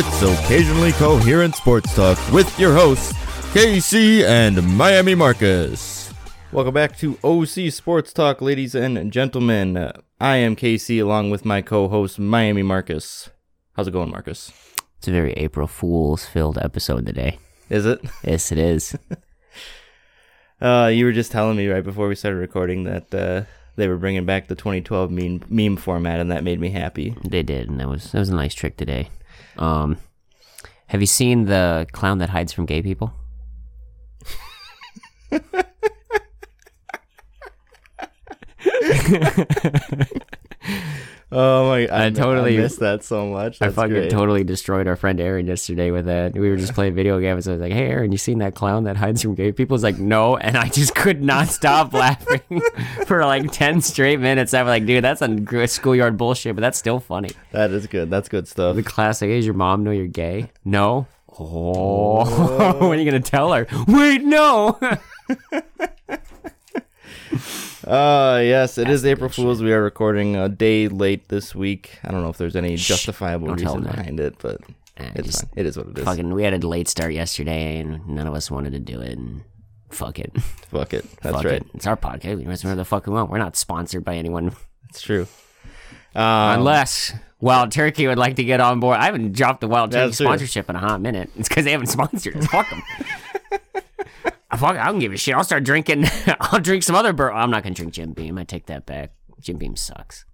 It's occasionally coherent sports talk with your hosts, KC and Miami Marcus. Welcome back to OC Sports Talk, ladies and gentlemen. I am KC along with my co host, Miami Marcus. How's it going, Marcus? It's a very April Fool's filled episode today. Is it? Yes, it is. Uh, you were just telling me right before we started recording that uh, they were bringing back the 2012 meme meme format, and that made me happy. they did, and that was that was a nice trick today. Um, have you seen the clown that hides from gay people? Oh my! I, I totally- I missed that so much. I fucking great. totally destroyed our friend Aaron yesterday with that. We were just playing video games. I was like, "Hey, Aaron, you seen that clown that hides from gay people?" He's like, "No," and I just could not stop laughing for like ten straight minutes. I was like, "Dude, that's a schoolyard bullshit," but that's still funny. That is good. That's good stuff. The classic is your mom know you're gay? No. Oh, when are you gonna tell her? Wait, no. Uh, yes, it is April Fool's. We are recording a day late this week. I don't know if there's any justifiable don't tell reason them that. behind it, but Eh, it's just fine. It is what it is. Fucking, we had a late start yesterday, and none of us wanted to do it. And fuck it, Fuck it. That's fuck right. it. It's our podcast. We can do whatever the fuck we want. We're not sponsored by anyone, It's true. Um, unless Wild Turkey would like to get on board. I haven't dropped the Wild Turkey That's true. sponsorship in a hot minute. It's because they haven't sponsored us. Fuck them. I fuck. I don't give a shit. I'll start drinking. I'll drink some other. Bur- I'm not gonna drink Jim Beam. I take that back. Jim Beam sucks.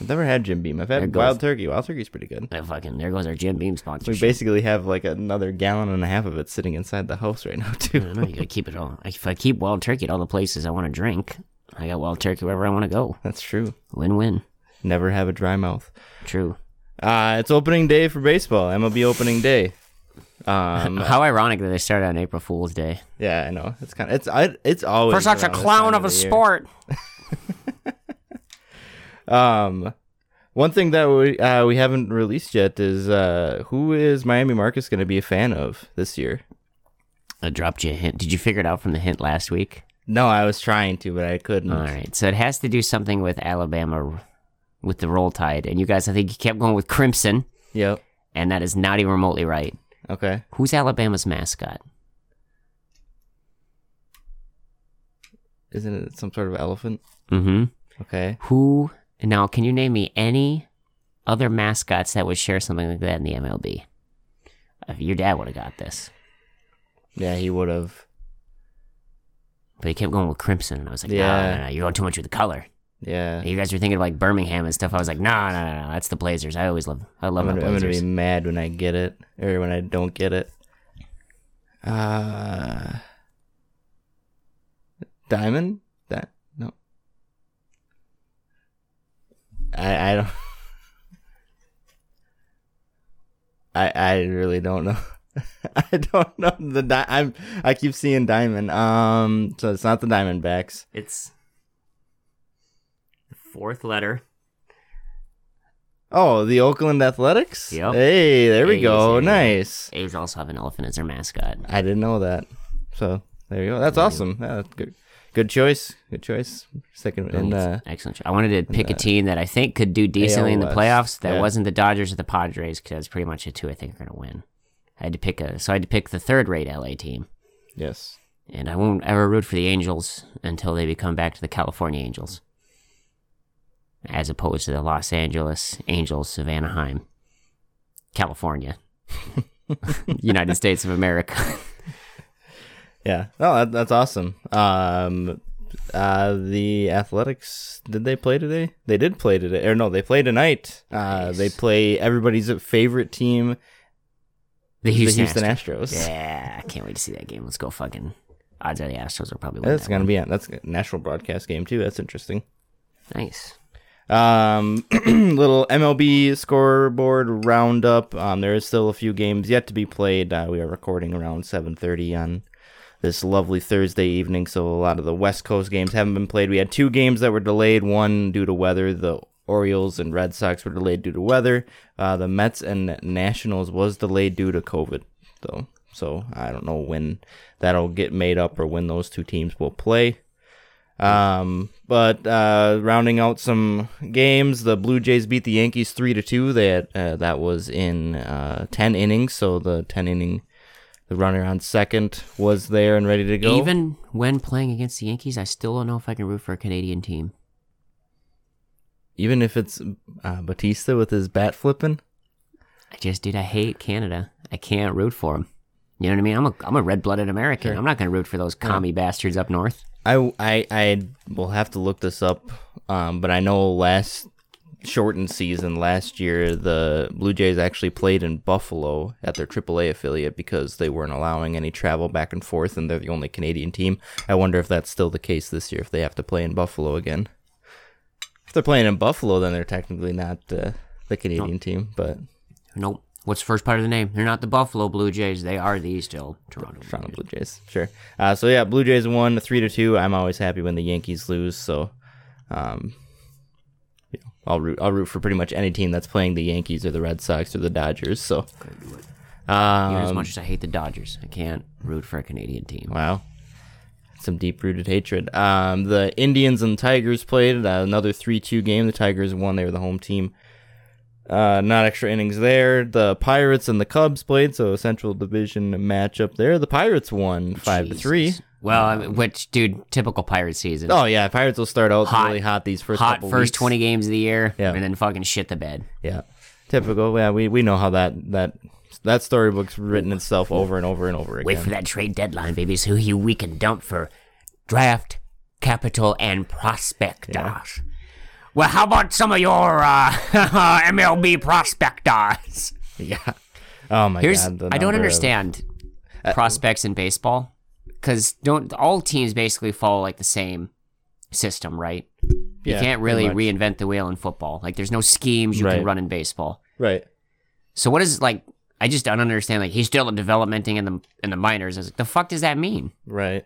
I've never had Jim Beam. I've had goes- Wild Turkey. Wild Turkey's pretty good. Uh, fucking there goes our Jim Beam sponsorship. We basically have like another gallon and a half of it sitting inside the house right now I too. know you gotta keep it all. If I keep wild turkey at all the places I want to drink, I got wild turkey wherever I want to go. That's true. Win win. Never have a dry mouth. True. Uh, it's opening day for baseball. MLB opening day. Um, How ironic that they started on April Fool's Day. yeah, I know. It's kind of it's I, it's always For such a clown time of a sport. Um, one thing that we uh, we haven't released yet is uh, who is Miami Marcus going to be a fan of this year? I dropped you a hint. Did you figure it out from the hint last week? No, I was trying to, but I couldn't. All right. So it has to do something with Alabama, with the roll tide. And you guys, I think you kept going with Crimson, Yep. and that is not even remotely right. Okay. Who's Alabama's mascot? Isn't it some sort of elephant? Mm-hmm. Okay. Who now? Can you name me any other mascots that would share something like that in the MLB? If your dad would have got this, Yeah, he would have. but he kept going with Crimson, and I was like, Yeah. no, no, no, you're going too much with the color. Yeah. You guys were thinking of like Birmingham and stuff. I was like, no, no, no, no, that's the Blazers. I always love, I love I'm gonna, I'm gonna be mad when I get it, or when I don't get it. Uh, diamond. That no. I I don't. I I really don't know. I don't know the di- I'm I keep seeing diamond. Um, so it's not the Diamondbacks. It's fourth letter. Oh, the Oakland Athletics. Yep. Hey, there we go. say. Nice. A's also have an elephant as their mascot. I didn't know that. So there you go. That's awesome. Yeah, that's good. Good choice. Good choice. Second in uh Excellent. I wanted to pick a team that I think could do decently in the playoffs. That yeah. wasn't the Dodgers or the Padres because that's pretty much the two I think are going to win. I had to pick a, so I had to pick the third-rate LA team, yes. and I won't ever root for the Angels until they become back to the California Angels, as opposed to the Los Angeles Angels of Anaheim, California, United States of America. Yeah. Oh, that, that's awesome. Um uh the Athletics did they play today? They did play today. Or no, they play tonight. Uh they play everybody's favorite team, The Houston, the Houston Astros. Astros. Yeah, I can't wait to see that game. Let's go fucking. Odds are the Astros will probably win. That's that gonna one. be on that's a national broadcast game too. That's interesting. nice. Um, little MLB scoreboard roundup. Um, there is still a few games yet to be played. Uh, we are recording around 7:30 on this lovely Thursday evening, so a lot of the West Coast games haven't been played. We had two games that were delayed. One due to weather. The Orioles and Red Sox were delayed due to weather. Uh, the Mets and Nationals was delayed due to COVID, though. So I don't know when that'll get made up or when those two teams will play. Um, but uh, rounding out some games, the Blue Jays beat the Yankees three to two. Had, uh, that was in uh, ten innings, so the ten inning, the runner on second was there and ready to go. Even when playing against the Yankees, I still don't know if I can root for a Canadian team. even if it's uh, Bautista with his bat flipping. I just, dude, I hate Canada. I can't root for them. You know what I mean? I'm a I'm a red blooded American. Sure. I'm not gonna root for those commie bastards up north. I, I, I will have to look this up, um, but I know last shortened season last year, the Blue Jays actually played in Buffalo at their AAA affiliate because they weren't allowing any travel back and forth, and they're the only Canadian team. I wonder if that's still the case this year, if they have to play in Buffalo again. If they're playing in Buffalo, then they're technically not uh, the Canadian team, but Nope. What's the first part of the name? They're not the Buffalo Blue Jays. They are the still Toronto. Blue Toronto Blue Jays, sure. Uh, so yeah, Blue Jays won three to two. I'm always happy when the Yankees lose, so um, you know, I'll root. I'll root for pretty much any team that's playing the Yankees or the Red Sox or the Dodgers. So, Even as um, much as I hate the Dodgers, I can't root for a Canadian team. wow, some deep rooted hatred. Um, the Indians and Tigers played uh, another three two game. The Tigers won. They were the home team. Uh, not extra innings there. The Pirates and the Cubs played, so a Central Division matchup there. The Pirates won five to three. Well, I mean, which, dude, typical Pirate season. Oh yeah, Pirates will start out Hot- really hot these first Hot couple first weeks. 20 games of the year, Yeah. and then fucking shit the bed. Yeah, typical. Yeah, we, we know how that that that storybook's written itself over and over and over again. Wait for that trade deadline, baby, so you we can dump for draft, capital, and prospectors. Well, how about some of your uh, MLB prospectors? Yeah. Oh my Here's god. I don't number of- understand prospects in baseball because don't all teams basically follow like the same system, right? You Yeah, can't really reinvent the wheel in football. Like there's no schemes you Right. can run in baseball. Right. So what is like? I just don't understand. Like he's still developmenting in the in the minors. I was like, the fuck does that mean? Right.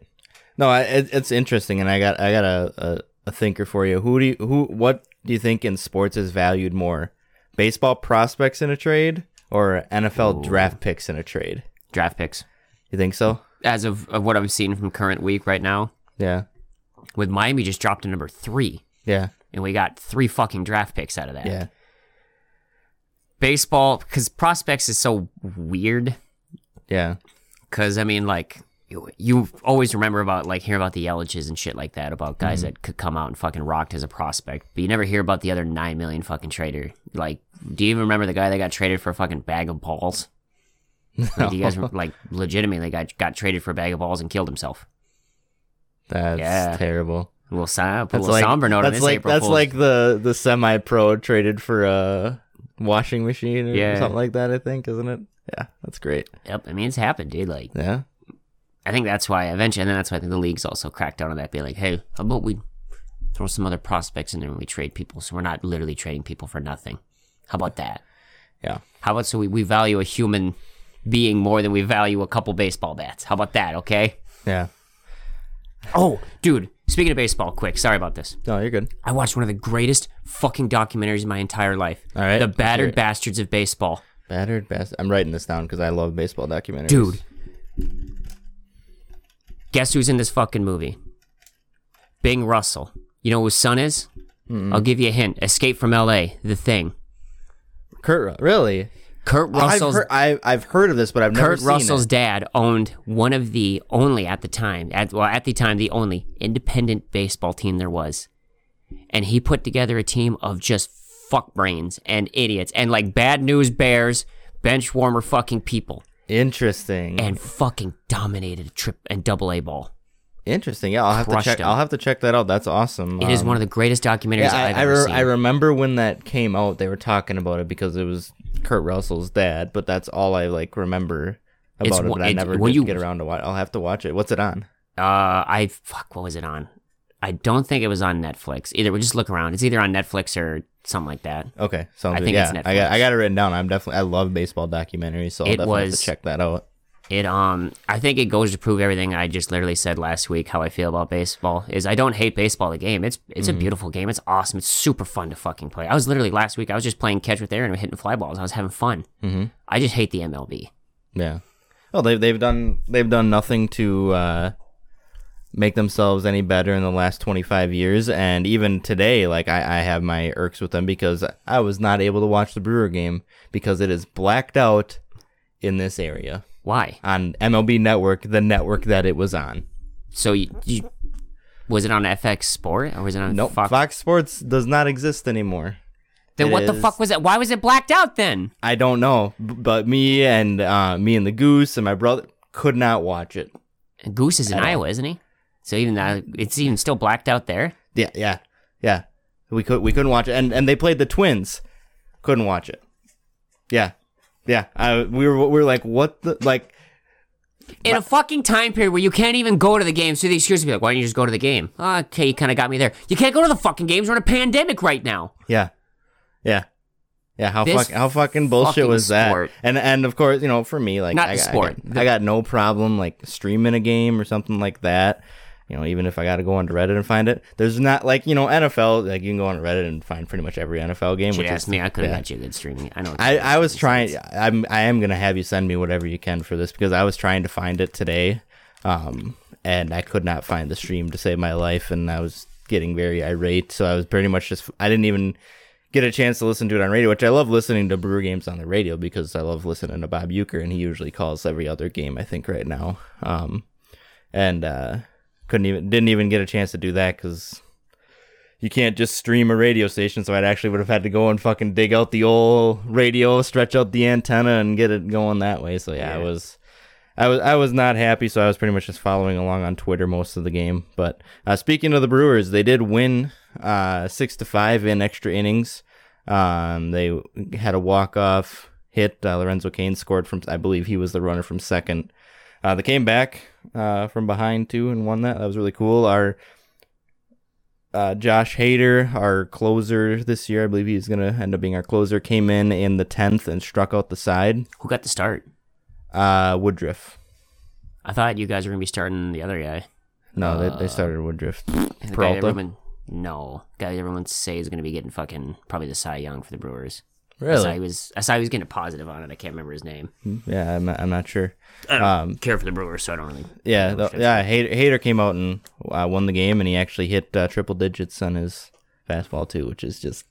No, I, it, it's interesting, and I got I got a, a a thinker for you. Who do you, who what do you think in sports is valued more, baseball prospects in a trade or NFL draft picks in a trade? Draft picks. You think so? As of, of what I'm seeing from current week right now, Yeah. with Miami just dropped to number three, Yeah. and we got three fucking draft picks out of that. Yeah. Baseball, because prospects is so weird. Yeah. Because I mean, like you, you always remember about like hear about the Yeliches and shit like that about guys mm-hmm. that could come out and fucking rocked as a prospect, but you never hear about the other nine million fucking trader. Like, do you even remember the guy that got traded for a fucking bag of balls? Like, you guys like legitimately got got traded for a bag of balls and killed himself. That's Yeah. terrible. A little, si- put a That's little like somber note on that's this like April that's Fool's. like the the semi pro traded for a washing machine or Yeah. something like that. I think, isn't it? Yeah, that's great. Yep, I mean it's happened, dude. Like Yeah, I think that's why eventually, and then that's why I think the leagues also cracked down on that, being like, hey, how about we throw some other prospects in there when we trade people, so we're not literally trading people for nothing. How about that? yeah, How about so we, we value a human being more than we value a couple baseball bats? How about that? Okay. yeah. Oh, dude. Speaking of baseball, quick. Sorry about this. No, you're good. I watched one of the greatest fucking documentaries in my entire life. All right, The Battered. Bastards of Baseball. Battered best. I'm writing this down because I love baseball documentaries. Dude. Guess who's in this fucking movie? Bing Russell. You know who his son is? I'll give you a hint. Escape from L.A. The Thing. Kurt, really? Kurt I've Russell's heard, I, I've heard of this, but I've never. Kurt seen Russell's it. dad owned one of the only at the time, at, well, at the time, the only independent baseball team there was. And he put together a team of just fuck brains and idiots and like bad news bears, bench warmer fucking people, Interesting. and fucking dominated a trip and double A ball. Interesting. Yeah, I'll have to Crushed check. him. I'll have to check that out. That's awesome. It is Um, one of the greatest documentaries Yeah, I've I, I, ever re- seen. I remember when that came out. They were talking about it because it was Kurt Russell's dad, but that's all I like remember about It's it. one- But I never when did you- get around to watch. I'll have to watch it. What's it on? uh, I fuck. What was it on? I don't think it was on Netflix. Either we just look around. It's either on Netflix or something like that. Okay, sounds I think yeah, it's I got Netflix. I got it written down. I'm definitely I love baseball documentaries, so I'll It definitely have was- to check that out. It um I think it goes to prove everything I just literally said last week how I feel about baseball is I don't hate baseball the game. It's it's Mm-hmm. a beautiful game. It's awesome. It's super fun to fucking play. I was literally last week I was just playing catch with Aaron and hitting fly balls. I was having fun. Mm-hmm. I just hate the MLB. Yeah. Well, they've they've done they've done nothing to uh, make themselves any better in the last 25 years. And even today, like I, I have my irks with them because I was not able to watch the Brewer game because it is blacked out in this area Why? on MLB Network, the network that it was on. So you, you was it on FX Sport or was it on Nope, Fox? Fox Sports does not exist anymore. then it what the fuck was it? Why was it blacked out then? I don't know, but me and uh, me and the Goose and my brother could not watch it. Goose is in all. Iowa, isn't he? So even that, it's even still blacked out there. Yeah, yeah, yeah. We could we couldn't watch it, and and they played the Twins. Couldn't watch it. Yeah, yeah. I, we were we were like, what the like? In a fucking time period where you can't even go to the game, so the excuse would be like, why don't you just go to the game? Okay, you kind of got me there. You can't go to the fucking games. We're in a pandemic right now. Yeah, yeah, yeah. How fuck how fucking bullshit fucking was that? sport. And and of course, you know, for me, like Not I, sport. I got, I got no problem like streaming a game or something like that. You know, even if I got to go onto Reddit and find it, there's not like you know NFL. Like you can go on Reddit and find pretty much every NFL game. Should which is me. I could have yeah. got you a good streaming. I know. I, I was trying. I'm I am gonna have you send me whatever you can for this because I was trying to find it today, um, and I could not find the stream to save my life, and I was getting very irate. So I was pretty much just I didn't even get a chance to listen to it on radio, which I love listening to Brewer games on the radio because I love listening to Bob Uecker, and he usually calls every other game I think right now. Um, and uh, couldn't even didn't even get a chance to do that because you can't just stream a radio station, so I'd actually would have had to go and fucking dig out the old radio, stretch out the antenna, and get it going that way. So yeah, I was, I was, I was not happy. So I was pretty much just following along on Twitter most of the game. But uh, speaking of the Brewers, they did win uh, six to five in extra innings. Um, they had a walk off hit. Uh, Lorenzo Cain scored from, I believe he was the runner from second. Uh, they came back uh, from behind too and won that. That was really cool. Our uh, Josh Hader, our closer this year, I believe he's going to end up being our closer, came in in the 10th and struck out the side. Who got the start? Uh, Woodruff. I thought you guys were gonna be starting the other guy. No, they, they started Woodruff. The guy everyone, no, guy everyone say is gonna be getting fucking probably the Cy Young for the Brewers. I saw he was. I saw he was getting a positive on it. I can't remember his name. Yeah, I'm, I'm not sure. I don't Um, care for the Brewers, so I don't really. Yeah, the, yeah. Hater, Hader came out and uh, won the game, and he actually hit uh, triple digits on his fastball too, which is just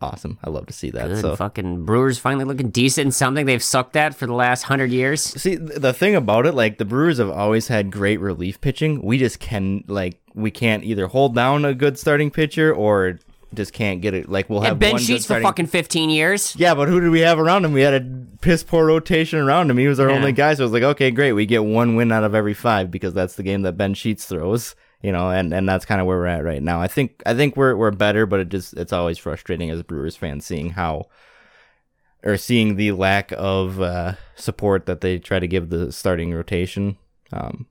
awesome. I love to see that. Good So fucking Brewers finally looking decent in something they've sucked at for the last hundred years. See, the thing about it, like the Brewers have always had great relief pitching. We just can, like, we can't either hold down a good starting pitcher or just can't get it. Like, we'll have Ben one Sheets for fucking fifteen years. Yeah, but who did we have around him? We had a piss poor rotation around him. He was our Yeah. only guy, so it was like, okay, great, we get one win out of every five because that's the game that Ben Sheets throws. You know, and, and that's kind of where we're at right now. I think I think we're we're better, but it just it's always frustrating as a Brewers fans seeing how or seeing the lack of uh, support that they try to give the starting rotation. Um,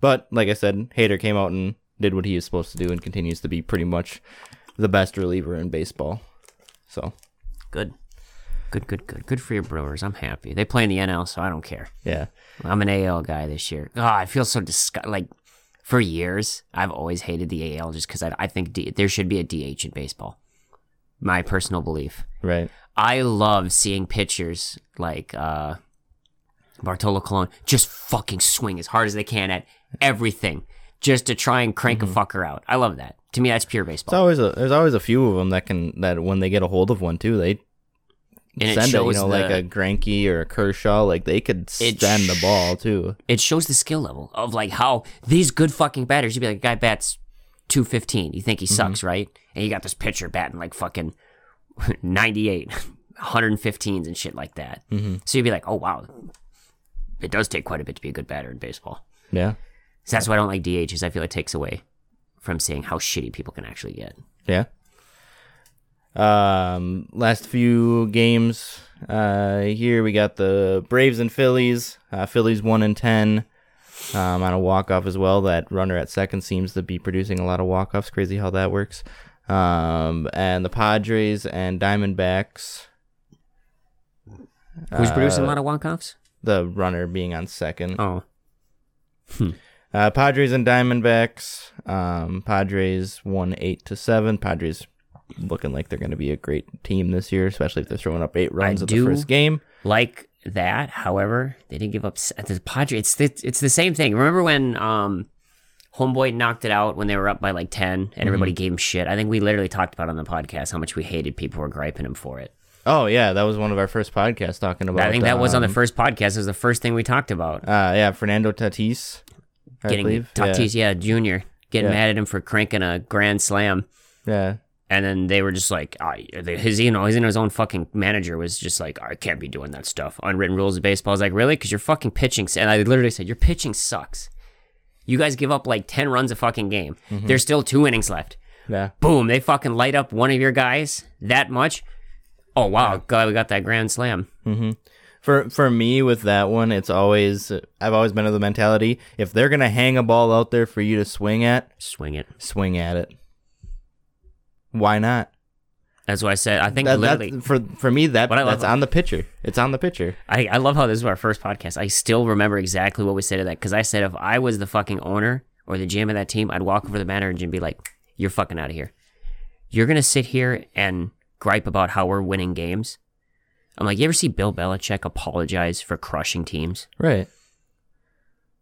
but like I said, Hader came out and did what he is supposed to do and continues to be pretty much the best reliever in baseball. So Good, good, good, good, good for your Brewers. I'm happy. They play in the NL, so I don't care. yeah, I'm an AL guy this year. Oh, I feel so disgust. Like for years, I've always hated the AL just because I, I think D- there should be a DH in baseball. My personal belief. right. I love seeing pitchers like uh, Bartolo Colon just fucking swing as hard as they can at everything just to try and crank a fucker out. I love that. To me, that's pure baseball. always a there's always a few of them that can that when they get a hold of one too they And send it, you shows know like a Greinke or a Kershaw like they could It send the ball too. it shows the skill level of like how these good fucking batters. You'd be like, guy bats two fifteen. You think he sucks, right? And you got this pitcher batting like fucking ninety eight, 115s and shit like that. Mm-hmm. So you'd be like, oh wow, it does take quite a bit to be a good batter in baseball. Yeah, So that's why I don't like DHs. I feel it takes away from seeing how shitty people can actually get. yeah. Um, last few games. Uh, here we got the Braves and Phillies. Uh, Phillies one and ten. Um, on a walk off as well. That runner at second seems to be producing a lot of walk offs. Crazy how that works. Um, and the Padres and Diamondbacks. Who's producing a Uh, lot of walk-offs? The runner being on second. Oh, Uh, Padres and Diamondbacks. Um, Padres won eight to seven. Padres looking like they're going to be a great team this year, especially if they're throwing up eight runs in do- the first game. like that. However, they didn't give up the Padres. It's the, it's the same thing. Remember when um Homeboy knocked it out when they were up by like 10 and everybody gave him shit. I think we literally talked about on the podcast how much we hated people were griping him for it. Oh yeah, that was one of our first podcasts talking about. I think that was on the um, first podcast. It was the first thing we talked about. Uh, yeah, Fernando Tatis. Getting believe. Tatis, yeah, Junior, getting Yeah. mad at him for cranking a grand slam. Yeah. And then they were just like, ah, his, you know, his, his own fucking manager was just like, I can't be doing that stuff. Unwritten rules of baseball. I was like, really? Because your fucking pitching, and I literally said, your pitching sucks. You guys give up like 10 runs a fucking game. Mm-hmm. There's still two innings left. Yeah. Boom, they fucking light up one of your guys that much. Oh, wow. God, we got that grand slam. For for me with that one, it's always I've always been of the mentality if they're gonna hang a ball out there for you to swing at, Swing it. swing at it. Why not? That's what I said. I think That, literally. that, for for me that that's on the pitcher. It's on the pitcher. I, I love how this is our first podcast. I still remember exactly what we said to that because I said if I was the fucking owner or the GM of that team, I'd walk over the manager and be like, "You're fucking out of here. You're gonna sit here and gripe about how we're winning games." I'm like, you ever see Bill Belichick apologize for crushing teams? Right.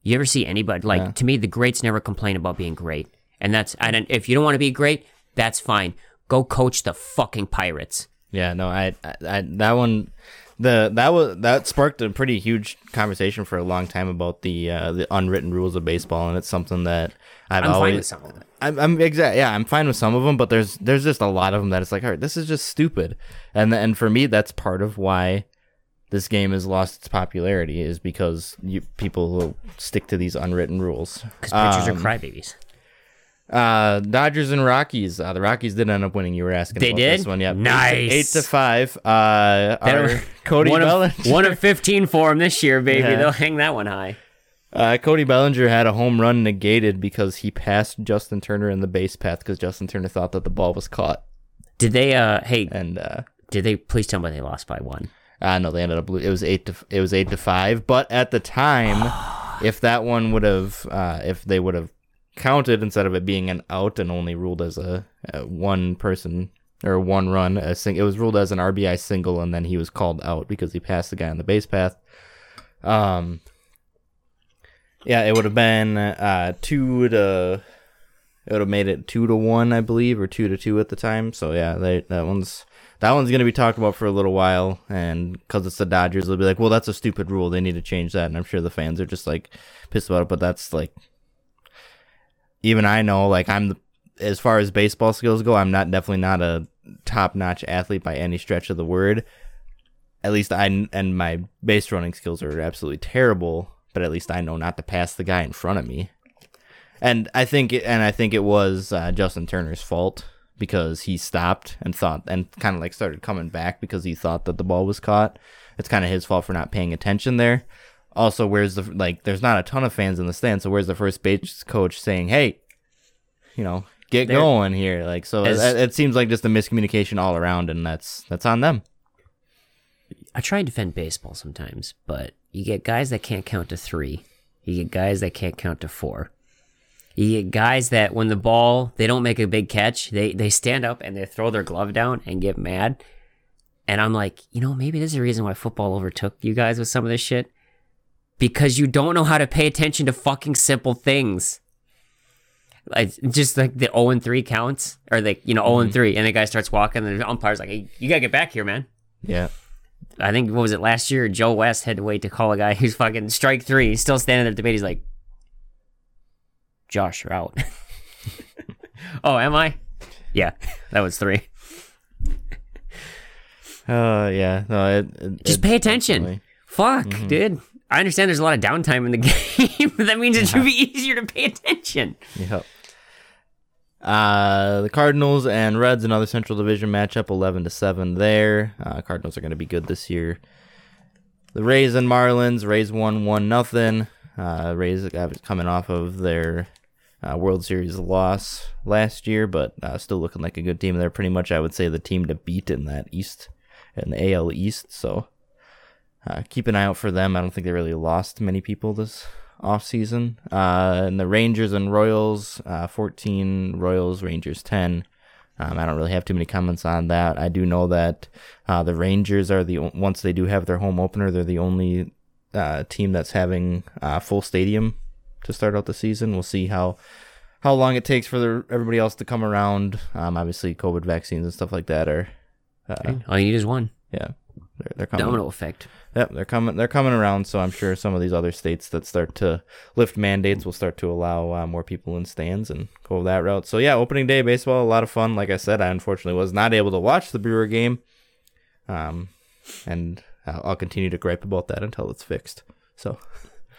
You ever see anybody like Yeah. to me? The greats never complain about being great, and that's and if you don't want to be great, that's fine. Go coach the fucking Pirates. Yeah, no, I, I, I that one, the that was that sparked a pretty huge conversation for a long time about the uh, the unwritten rules of baseball, and it's something that I've I'm always. fine with some of it. I'm, I'm exact. Yeah, I'm fine with some of them, but there's there's just a lot of them that it's like, all right, this is just stupid, and and for me, that's part of why this game has lost its popularity is because you people will stick to these unwritten rules. Because pitchers Um, are crybabies. Uh, Dodgers and Rockies. Uh, the Rockies did end up winning. You were asking. They about did? This one, yeah. Nice. Eight to five. Uh, our Cody one Bellinger. of, one of 15 for him this year, baby. Yeah. They'll hang that one high. Uh, Cody Bellinger had a home run negated because he passed Justin Turner in the base path because Justin Turner thought that the ball was caught, Did they, uh, hey, and uh, did they, please tell me they lost by one. uh no, they ended up it was eight to it was eight to five. But at the time, if that one would have uh, if they would have counted instead of it being an out and only ruled as a, a one person or one run, a sing- it was ruled as an RBI single, and then he was called out because he passed the guy on the base path. Um, yeah, it would have been uh two to. It would have made it two to one, I believe, or two to two at the time. So yeah, they, that one's that one's gonna be talked about for a little while, and because it's the Dodgers, they'll be like, "Well, that's a stupid rule. They need to change that." And I'm sure the fans are just like pissed about it. But that's like, even I know, like I'm, the, as far as baseball skills go, I'm not definitely not a top notch athlete by any stretch of the word. At least I and my base running skills are absolutely terrible. But at least I know not to pass the guy in front of me. And I think, it, and I think it was uh, Justin Turner's fault because he stopped and thought, and kind of like started coming back because he thought that the ball was caught. It's kind of his fault for not paying attention there. Also, where's the like? There's not a ton of fans in the stands, so where's the first base coach saying, "Hey, you know, get There- going here"? Like, so As- it, it seems like just a miscommunication all around, and that's that's on them. I try and defend baseball sometimes, but you get guys that can't count to three. You get guys that can't count to four. You get guys that when the ball they don't make a big catch, they they stand up and they throw their glove down and get mad. And I'm like, you know, maybe there's a reason why football overtook you guys with some of this shit. Because you don't know how to pay attention to fucking simple things. Like just like the 0 and 3 counts, or like, you know, 0 and 3, and the guy starts walking, and the umpire's like, hey, you gotta get back here, man. Yeah, I think what was it last year? Joe West had to wait to call a guy who's fucking strike three. He's still standing there at the debate. He's like, "Josh, you're out." oh, am I? Yeah, that was three. uh, yeah. No, it, it, Just pay attention. definitely- Fuck, Mm-hmm. dude. I understand there's a lot of downtime in the game, but that means it should be easier to pay attention. Yep. Uh, the Cardinals and Reds, another Central Division matchup, eleven to seven. There, uh, Cardinals are going to be good this year. The Rays and Marlins. Rays won one nothing. Uh, Rays coming off of their uh, World Series loss last year, but uh, still looking like a good team. They're pretty much, I would say, the team to beat in that East, in the AL East. So uh, keep an eye out for them. I don't think they really lost many people this off season. Uh, and the Rangers and Royals, uh, 14 Royals, Rangers 10. Um, I don't really have too many comments on that. I do know that uh, the Rangers are the once they do have their home opener, they're the only uh, team that's having uh, full stadium to start out the season. We'll see how how long it takes for the, everybody else to come around. Um, obviously, COVID vaccines and stuff like that are, uh, All you need is one. yeah, they're, they're coming. Domino effect. Yep, they're coming. They're coming around. So I'm sure some of these other states that start to lift mandates will start to allow uh, more people in stands and go that route. So yeah, opening day baseball, a lot of fun. Like I said, I unfortunately was not able to watch the Brewer game, um, and I'll continue to gripe about that until it's fixed. So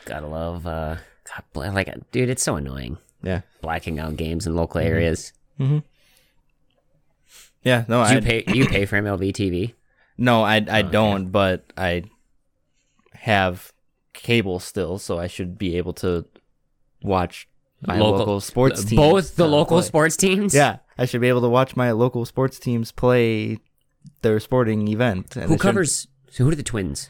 Gotta love. uh God, like, dude, it's so annoying yeah, blacking out games in local Mm-hmm. areas. yeah. No, I you pay? Do you pay for MLB TV? no, I I don't, but I have cable still, so I should be able to watch my local, sports teams. Both the uh, local play. sports teams. Yeah, I should be able to watch my local sports teams play their sporting event. Who covers? So who are the Twins?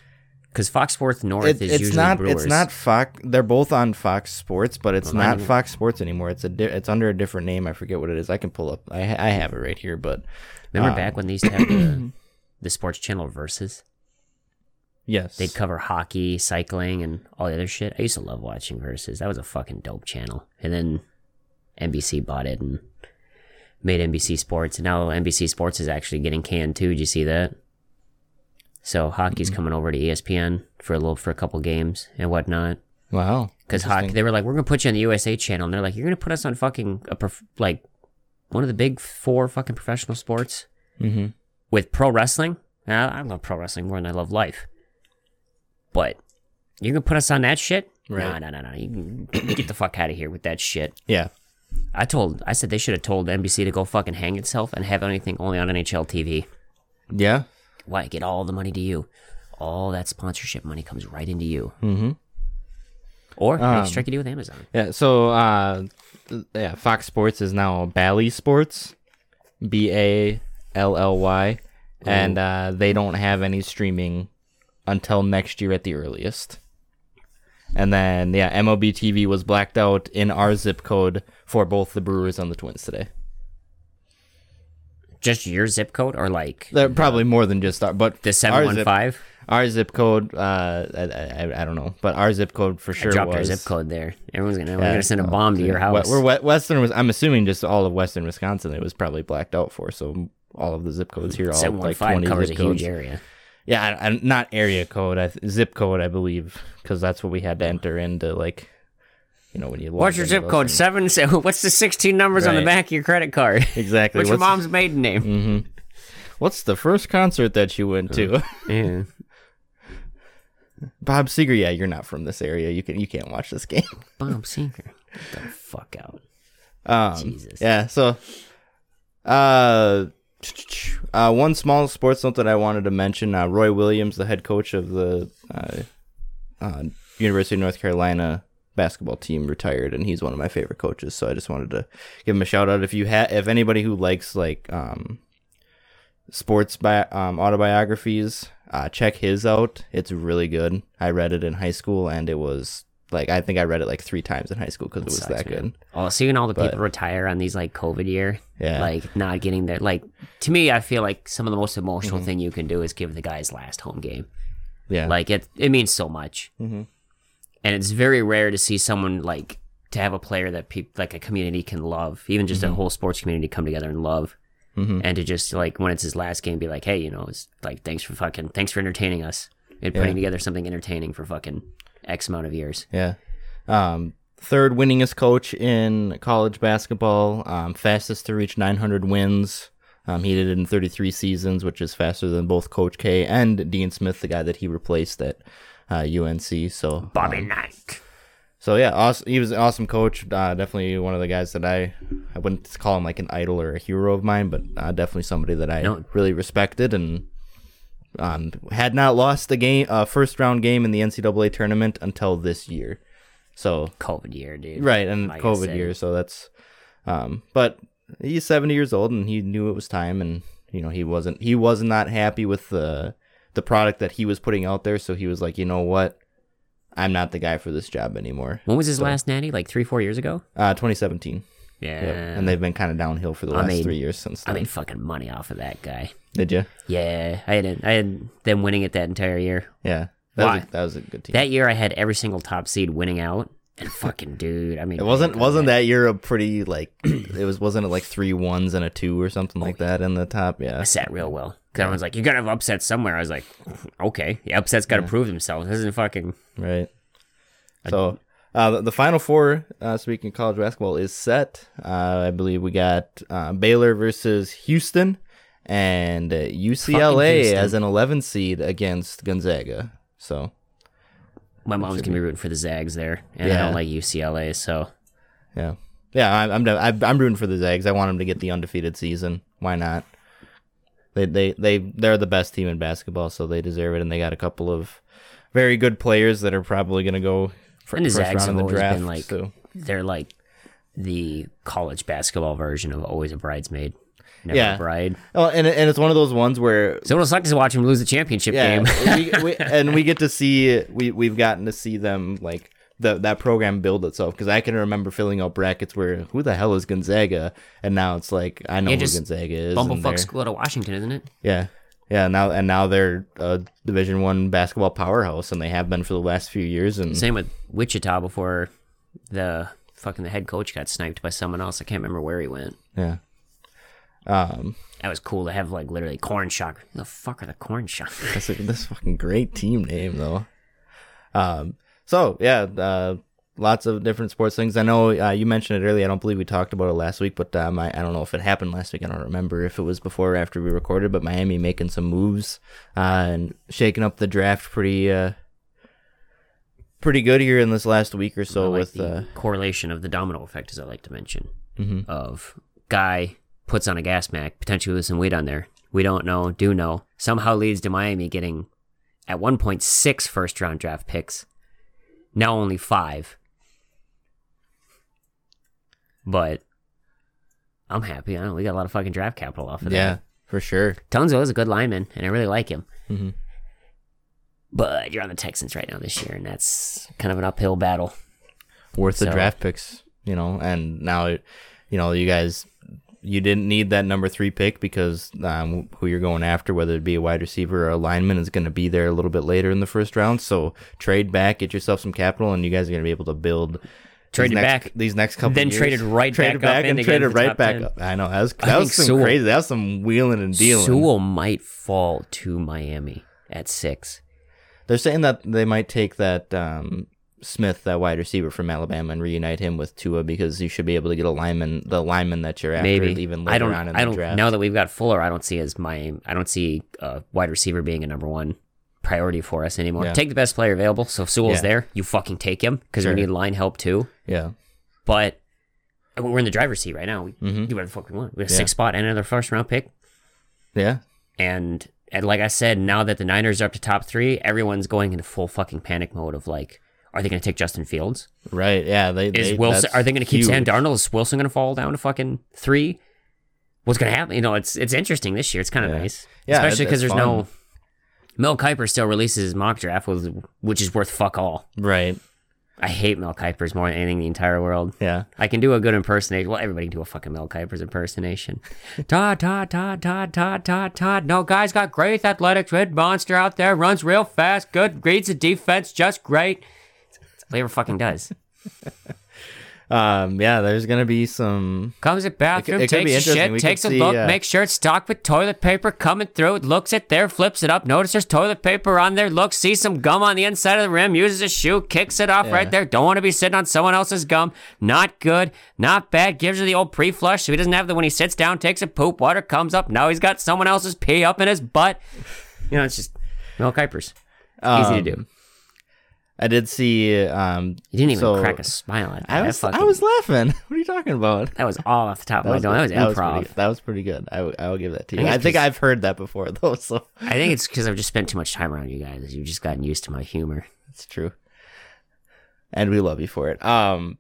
Because Fox Sports North It, is it's usually not. Brewers. It's not Fox. They're both on Fox Sports, but it's Well, I not mean- Fox Sports anymore. It's a. Di- it's under a different name. I forget what it is. I can pull up. I ha- I have it right here, but Remember um, back when they used to have the, the sports channel versus? Yes, They'd cover hockey, cycling, and all the other shit. I used to love watching Versus. That was a fucking dope channel. And then NBC bought it and made NBC Sports. And now NBC Sports is actually getting canned too. Did you see that? So hockey's coming over to ESPN for a little for a couple games and whatnot. wow. Because hockey, they were like, "We're gonna put you on the USA channel," and they're like, "You're gonna put us on fucking a prof- like one of the big four fucking professional sports Mm-hmm. with pro wrestling." Now, I love pro wrestling more than I love life, but you're gonna put us on that shit? Right. No, no, no, no. You can get the fuck out of here with that shit. Yeah. I told, I said they should have told NBC to go fucking hang itself and have anything only on NHL TV. Yeah. Why? Get all the money to you. All that sponsorship money comes right into you. Mm-hmm. Or Um, strike a deal with Amazon. Yeah. So, uh, yeah, Fox Sports is now Bally Sports, B A L L Y, and uh, they don't have any streaming until next year at the earliest. And then, yeah, MLB TV was blacked out in our zip code for both the Brewers and the Twins today. Just your zip code or like They're probably more than just our, but the seven one five? our zip code, uh, I, I, I don't know, but our zip code for sure Dropped our was zip code there. Everyone's gonna we're gonna send a Oh, bomb to your house. We're we- Western. Was I'm assuming just all of Western Wisconsin. It was probably blacked out for. So all of the zip codes here, all Seven like 20 covers a huge area. Yeah, I, not area code. I, zip code, I believe, because that's what we had to enter into. Like, you know, when you. What's your zip code? things. Seven. So what's the sixteen numbers on the back of your credit card? Exactly. What's your What's- mom's maiden name? Mhm. What's the first concert that you went to? Yeah. Bob Seger. Yeah, you're not from this area. You can you can't watch this game. Bob Seger. Get the fuck out. Um, Jesus. Yeah. So, uh, uh, one small sports note that I wanted to mention: uh, Roy Williams, the head coach of the uh, uh, University of North Carolina basketball team, retired, and he's one of my favorite coaches. So I just wanted to give him a shout out. If you have, if anybody who likes like um, sports bi- um, autobiographies, uh, check his out. It's really good. I read it in high school, and it was like I think I read it like three times in high school because it was Sucks, that man. good. Oh, seeing all the But- people retire on these like COVID year, Yeah. like not getting there. Like to me, I feel like some of the most emotional Mm-hmm. thing you can do is give the guy's last home game. Yeah. Like it, it means so much, Mhm. and it's very rare to see someone like to have a player that people like a community can love, even just Mm-hmm. a whole sports community come together and love, Mhm. and to just like when it's his last game, be like, hey, you know, it's like thanks for fucking thanks for entertaining us and putting Yeah. together something entertaining for fucking x amount of years. Yeah. Um, third winningest coach in college basketball, um, fastest to reach 900 wins. Um, he did it in 33 seasons, which is faster than both Coach K and Dean Smith, the guy that he replaced at uh, UNC. So, Bobby um, Knight. so yeah, awesome. He was an awesome coach. Uh, definitely one of the guys that I I wouldn't call him like an idol or a hero of mine, but uh, definitely somebody that I No. really respected and um, had not lost a game, uh, first round game in the NCAA tournament until this year. So COVID year, dude. right, and Like COVID year, so that's. Um, but he's seventy years old, and he knew it was time, and you know he wasn't he was not happy with the the product that he was putting out there, so he was like, you know what, I'm not the guy for this job anymore. When was his last natty? Like three, four years ago? Uh, 2017. Yeah. Yep. And they've been kind of downhill for the I last made- three years since I then. made fucking money off of that guy. Did you? Yeah, I had I had them winning it that entire year. Yeah. That was, Why? a, that was a good team. That year, I had every single top seed winning out, And fucking dude, I mean, It wasn't wasn't that year a pretty like it was wasn't it like three ones and a two or something like oh, that in the top? Yeah. I sat real well. Because everyone's like, you gotta have upsets somewhere. I was like, okay, the upsets gotta prove themselves. This isn't fucking. Right. So uh, the, the final four, uh, speaking of college basketball, is set. Uh, I believe we got uh, Baylor versus Houston and uh, UCLA Houston. as an 11 seed against Gonzaga. So My mom's gonna be rooting for the Zags there, and I don't like UCLA, so yeah, yeah, I, I'm I'm I'm rooting for the Zags. I want them to get the undefeated season. Why not? They they they they're the best team in basketball, so they deserve it. And they got a couple of very good players that are probably going to go And the Zags have the always draft. been, like, so. they're like the college basketball version of always a bridesmaid, never Yeah. a bride. Oh, and and it's one of those ones where So it'll suck to watch them lose the championship yeah, game. we, we, and we get to see we we've gotten to see them like the that program build itself because I can remember filling out brackets where who the hell is Gonzaga, and now it's like I know Yeah, who Gonzaga is. Bumblefuck school out of Washington, isn't it? Yeah, yeah. Now and now they're a Division One basketball powerhouse, and they have been for the last few years. And Same with Wichita before the fucking the head coach got sniped by someone else. I can't remember where he went. yeah, um, That was cool to have like literally corn shock. The fuck are the corn shock? that's a, that's a fucking great team name though. Um, so yeah, uh, lots of different sports things. I know uh, you mentioned it earlier. I don't believe we talked about it last week, but um, I, I don't know if it happened last week. I don't remember if it was before or after we recorded. But Miami making some moves uh, and shaking up the draft pretty uh, pretty good here in this last week or so like with the uh, correlation of the domino effect, as I like to mention, Mhm. of guy puts on a gas mac, potentially with some weight on there. We don't know, do know. Somehow leads to Miami getting at one point six first round draft picks. Now only five. But I'm happy. I know, we got a lot of fucking draft capital off of that. yeah that. for sure. Tunsil is a good lineman, and I really like him. Mhm. But you're on the Texans right now this year, and that's kind of an uphill battle. worth the draft picks, you know, and now, you know, you guys, you didn't need that number three pick because um, who you're going after, whether it be a wide receiver or a lineman, is going to be there a little bit later in the first round. So trade back, get yourself some capital, and you guys are going to be able to build. These Traded next- back, these next couple. then years. traded right traded back back in and to traded right back 10. up. I know that was that was some Sewell- crazy. That was some wheeling and dealing. Sewell might fall to Miami at six. They're saying that they might take that um, Smith, that wide receiver from Alabama, and reunite him with Tua because you should be able to get a lineman, the lineman that you're after, Maybe even later I don't. on in I the don't. draft. Now that we've got Fuller, I don't see as my. I don't see uh, wide receiver being a number one priority for us anymore. Yeah. Take the best player available. So if Sewell's Yeah. there, you fucking take him because Sure. we need line help too. yeah, But I mean, we're in the driver's seat right now. We Mhm. do whatever the fuck we want. We have a Yeah. six spot and another first round pick. yeah, And and like I said, now that the Niners are up to top three, everyone's going into full fucking panic mode of like, are they going to take Justin Fields? right, yeah. They, Is they, Wilson? Are they going to keep Sam huge. Darnold? Is Wilson going to fall down to fucking three? What's going to happen? You know, it's it's interesting this year. It's kind of Yeah. nice, Yeah, especially because there's no. Mel Kiper still releases his mock draft, with, which is worth fuck all. Right, I hate Mel Kiper's more than anything in the entire world. yeah, I can do a good impersonation. Well, everybody can do a fucking Mel Kiper's impersonation. Todd, Todd, Todd, Todd, Todd, Todd, Todd. No, guy's got great athletics. Red monster out there, runs real fast, good, reads the defense just great. That's he ever fucking does. um, yeah. There's gonna be some. Comes at bathroom, it be takes a shit, We takes a see, look, uh, makes sure it's stocked with toilet paper coming through, looks at there, flips it up, notices there's toilet paper on there, looks, sees some gum on the inside of the rim, uses a shoe, kicks it off Yeah. right there. Don't want to be sitting on someone else's gum. Not good, not bad. Gives her the old pre-flush so he doesn't have the when he sits down, takes a poop, water comes up. Now he's got someone else's pee up in his butt. You know, it's just Mel Kiper's. Easy to um, do. I did see. Um, You didn't even so- crack a smile at that. I was. I fucking- was laughing. What are you talking about? that was all off the top of my dome. That was improv. that was pretty good. I, w- I will give that to you. think I think I've heard that before though, so I think it's because I've just spent too much time around you guys. You've just gotten used to my humor. it's true. And we love you for it. Um,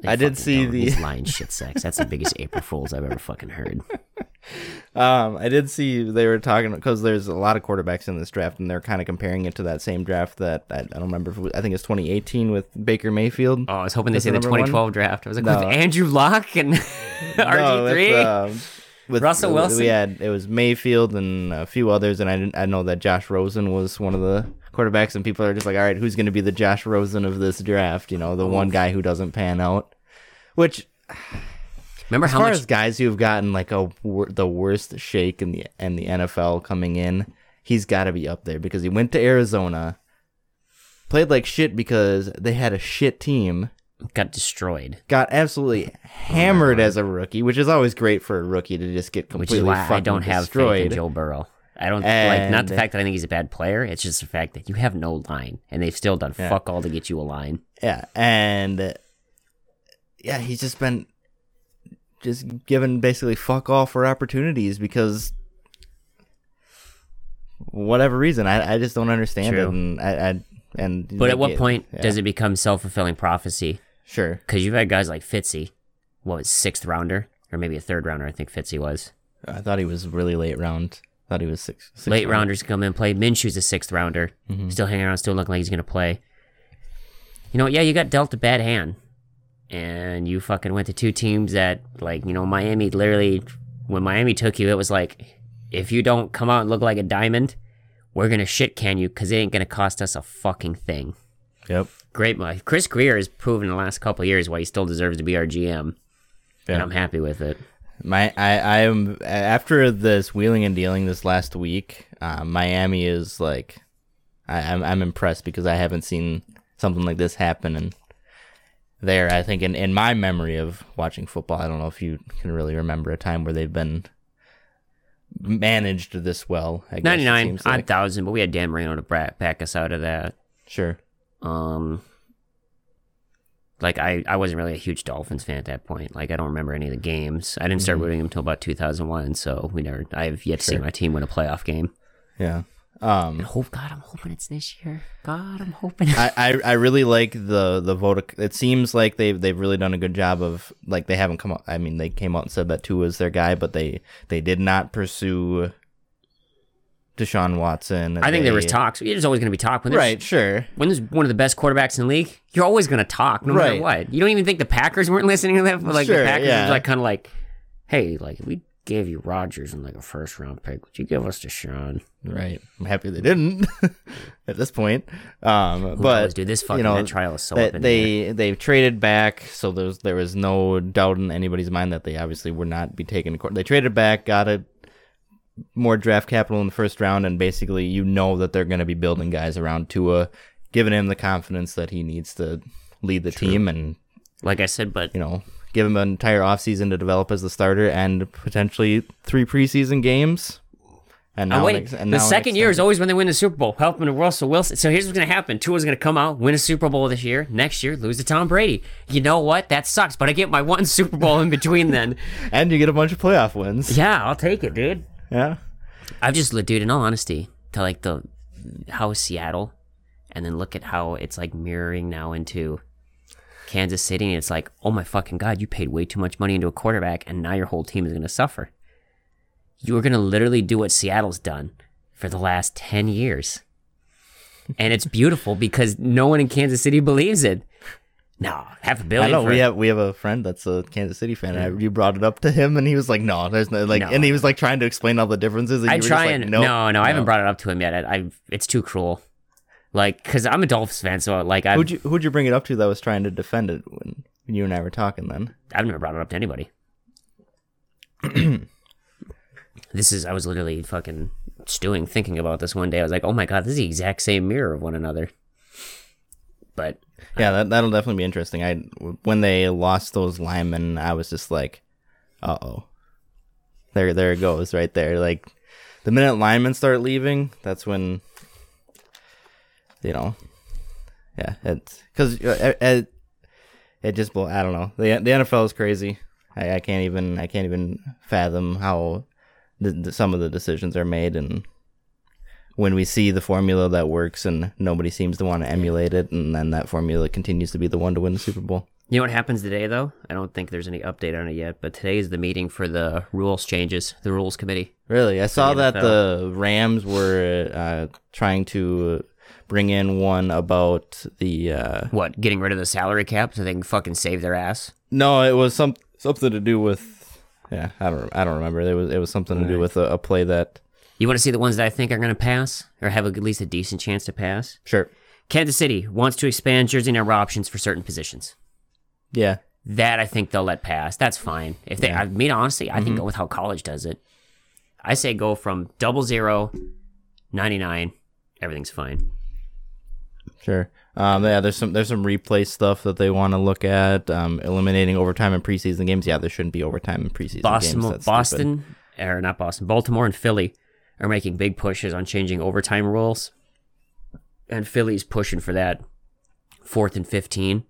They I did see the- He's lying shit sex. That's the biggest April Fools I've ever fucking heard. um, I did see they were talking because there's a lot of quarterbacks in this draft, and they're kind of comparing it to that same draft that I, I don't remember. If it was, I think it's 2018 with Baker Mayfield. Oh, I was hoping they say the the number one? 2012 draft. I was like, No. with Andrew Luck and No, RG3. with, um, with Russell Wilson? We had it was Mayfield and a few others, and I didn't. I know that Josh Rosen was one of the quarterbacks, and people are just like, all right, who's going to be the Josh Rosen of this draft? You know, the one guy who doesn't pan out. Which, Remember as how far much as guys who've gotten like a the worst shake in the in the NFL coming in, he's got to be up there because he went to Arizona, played like shit because they had a shit team got destroyed? got absolutely oh, hammered as a rookie, which is always great for a rookie to just get Which completely is why I don't have destroyed. faith in Joe Burrow. I don't like not the fact that I think he's a bad player. It's just the fact that you have no line, and they've still done Yeah. fuck all to get you a line. Yeah, and yeah, he's just been just given basically fuck all for opportunities because whatever reason, I I just don't understand True. it, and I, I and But at what yeah, point yeah, does it become self fulfilling prophecy? sure? Because you've had guys like Fitzy, what was sixth rounder or maybe a third rounder? I think Fitzy was I thought he was really late round. Thought he was six. six late round. rounders come in play. Minshew's a sixth rounder, Mm-hmm. still hanging around, still looking like he's gonna play. You know, yeah, you got dealt a bad hand, and you fucking went to two teams that, like, you know, Miami literally, when Miami took you, it was like, if you don't come out and look like a diamond, we're gonna shit can you because it ain't gonna cost us a fucking thing. Yep. Great, Chris Grier has proven in the last couple of years why he still deserves to be our GM, Yeah. and I'm happy with it. My I I am after this wheeling and dealing this last week. Uh, Miami is like, I, I'm I'm impressed because I haven't seen something like this happen and there. I think in in my memory of watching football, I don't know if you can really remember a time where they've been managed this well. I guess 99 seems odd like. thousand, but we had Dan Marino to back us out of that. Sure. Um, like I, I wasn't really a huge Dolphins fan at that point. Like I don't remember any of the games. I didn't start rooting them until about 2001. So we never. I've yet to see Mm-hmm. My team win a playoff game. Yeah. Um. Hope God, I'm hoping it's this year. God, I'm hoping. I, I, I really like the the vote. It seems like they've they've really done a good job of like they haven't come out. I mean, they came out and said that Tua is their guy, but they they did not pursue Deshaun Watson. I think there was They- talks. There's always going to be talk. When there's, Right, sure. When there's one of the best quarterbacks in the league, you're always going to talk, no matter what. You don't even think the Packers weren't listening to that. But like Sure, the Packers yeah. like kind of like, hey, like if we gave you Rodgers in like a first round pick. Would you give us Deshaun? Right. I'm happy they didn't at this point. Um, but dude, this fucking you know, that trial is so that up in the air. they they've traded back, so there's there was no doubt in anybody's mind that they obviously would not be taken to court. They traded back, got a more draft capital in the first round, and basically you know that they're going to be building guys around Tua, giving him the confidence that he needs to lead the team, and Like I said, but you know give him an entire offseason to develop as the starter and potentially three preseason games. And now wait, an ex- and the now an second year is always when they win the Super Bowl, helping to Russell Wilson. So here's what's going to happen: Tua's going to come out, win a Super Bowl this year. Next year, lose to Tom Brady. You know what? That sucks, but I get my one Super Bowl in between. Then, and you get a bunch of playoff wins. yeah, I'll take it, dude. Yeah. I've just, dude, in all honesty, to like the how Seattle, and then look at how it's like mirroring now into Kansas City, and it's like, oh my fucking god, you paid way too much money into a quarterback, and now your whole team is to suffer. You are to literally do what Seattle's done for the last ten years, and it's beautiful because no one in Kansas City believes it. No, half a billion. I know for we have we have a friend that's a Kansas City fan. And I, you brought it up to him, and he was like, "No, there's no like," No. and he was like trying to explain all the differences. And I you were try like, and "Nope, no, no, I haven't brought it up to him yet. I, I it's too cruel. Like, cause I'm a Dolphins fan, so like I Who'd you who'd you bring it up to that was trying to defend it when you and I were talking? Then I've never brought it up to anybody. this is I was literally fucking stewing, thinking about this one day. I was like, oh my god, this is the exact same mirror of one another. But yeah, that that'll definitely be interesting. I when they lost those linemen, I was just like, "Uh oh, there there it goes right there." Like the minute linemen start leaving, that's when you know, yeah, it's because it, it it just blow. I don't know. the The NFL is crazy. I, I can't even I can't even fathom how the, the, some of the decisions are made and when we see the formula that works and nobody seems to want to emulate it and then that formula continues to be the one to win the Super Bowl. you know what happens today, though? I don't think there's any update on it yet. But today is the meeting for the rules changes, the rules committee. Really, I saw the that the Rams were uh, trying to bring in one about the uh, What? Getting rid of the salary cap so they can fucking save their ass. no, it was some something to do with yeah, I don't I don't remember. It was it was something to do with a, a play that You want to see the ones that I think are going to pass or have at least a decent chance to pass? Sure. Kansas City wants to expand jersey number options for certain positions. Yeah. That I think they'll let pass. That's fine. If they, I mean, honestly, I think go with how college does it. I say go from double zero, 99, everything's fine. Sure. Um, yeah, there's some there's some replay stuff that they want to look at. Um, eliminating overtime in preseason games. Yeah, there shouldn't be overtime in preseason Boston, games. That's stupid. Boston, or not Boston, Baltimore and Philly are making big pushes on changing overtime rules, and Philly's pushing for that fourth and fifteen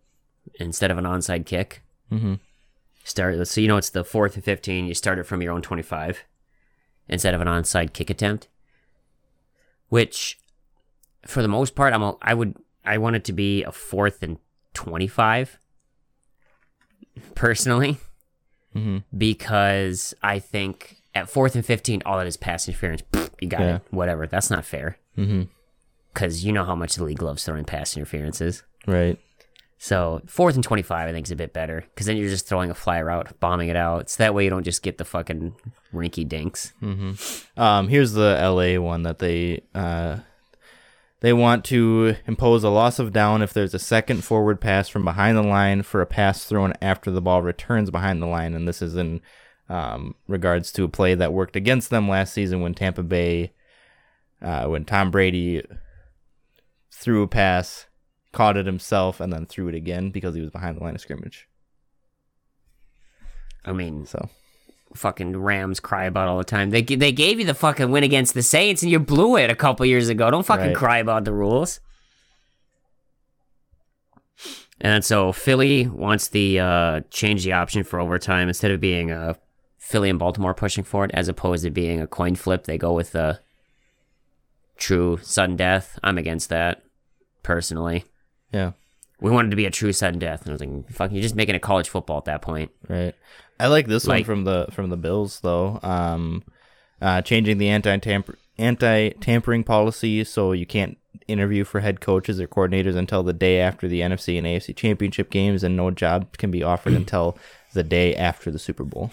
instead of an onside kick. Mhm. Start so you know it's the fourth and fifteen. You start it from your own twenty-five instead of an onside kick attempt, which for the most part, I'm a, I would I want it to be a fourth and twenty-five personally Mhm. because I think at fourth and 15, all that is pass interference. pfft, You got Yeah. it. Whatever. That's not fair. Because you know how much the league loves throwing pass interferences. Right. So fourth and 25, I think, is a bit better because then you're just throwing a fly route, bombing it out. So that way you don't just get the fucking rinky dinks. Um, here's the LA one that they uh, they want to impose a loss of down if there's a second forward pass from behind the line for a pass thrown after the ball returns behind the line, and this is in um, regards to a play that worked against them last season when Tampa Bay, uh, when Tom Brady threw a pass, caught it himself, and then threw it again because he was behind the line of scrimmage. I mean, So fucking Rams cry about all the time. They they gave you the fucking win against the Saints and you blew it a couple years ago. Don't fucking Right. cry about the rules. And so Philly wants the uh, change the option for overtime instead of being uh, Philly and Baltimore pushing for it, as opposed to being a coin flip. They go with the true sudden death. I'm against that personally. yeah. We wanted to be a true sudden death, and I was like, "Fuck, you're just making a college football at that point." Right. I like this Like- one from the from the Bills though. Um, uh, changing the anti tamper anti tampering policy so you can't interview for head coaches or coordinators until the day after the NFC and AFC championship games, and no job can be offered until the day after the Super Bowl.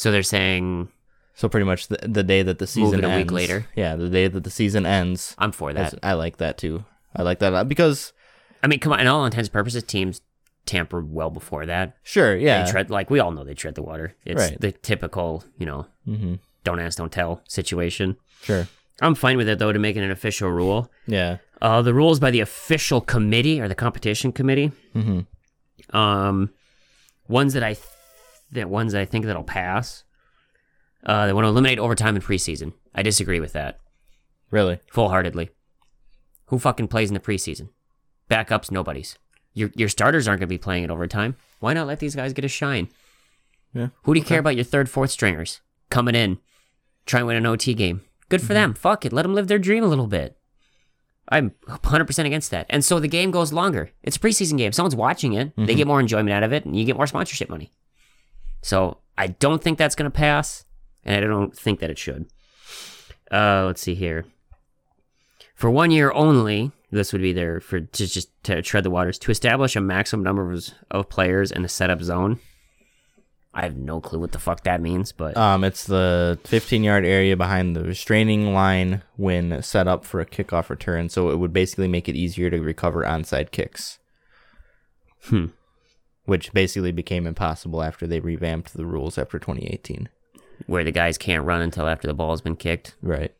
So they're saying, So pretty much the, the day that the season it a week later? Yeah, the day that the season ends. "I'm for that." I like that too. I like that because I mean, come on. In all intents and purposes, teams tampered well before that. sure, yeah, They tread like we all know they tread the water. It's Right. the typical, you know, hmm don't ask, don't tell situation. sure, I'm fine with it though to make it an official rule. yeah, Uh, the rules by the official committee or the competition committee. hmm Um, ones that I th- that ones I think that'll pass. Uh, they want to eliminate overtime in preseason. I disagree with that really, full heartedly. Who fucking plays in the preseason? Backups, nobody's. Your your starters aren't going to be playing in overtime. Why not let these guys get a shine? yeah, Who do you care about your third, fourth stringers coming in, trying to win an OT game? Good for them. Fuck it. Let them live their dream a little bit. I'm 100% against that. And so the game goes longer. It's a preseason game. Someone's watching it. They get more enjoyment out of it, and you get more sponsorship money. So I don't think that's going to pass, and I don't think that it should. Uh, let's see here. For one year only, this would be there for to just to tread the waters to establish a maximum number of, of players in the setup zone. I have no clue what the fuck that means, but Um, it's the 15 yard area behind the restraining line when set up for a kickoff return. So it would basically make it easier to recover onside kicks. Hmm. Which basically became impossible after they revamped the rules after 2018. where the guys can't run until after the ball's been kicked. Right.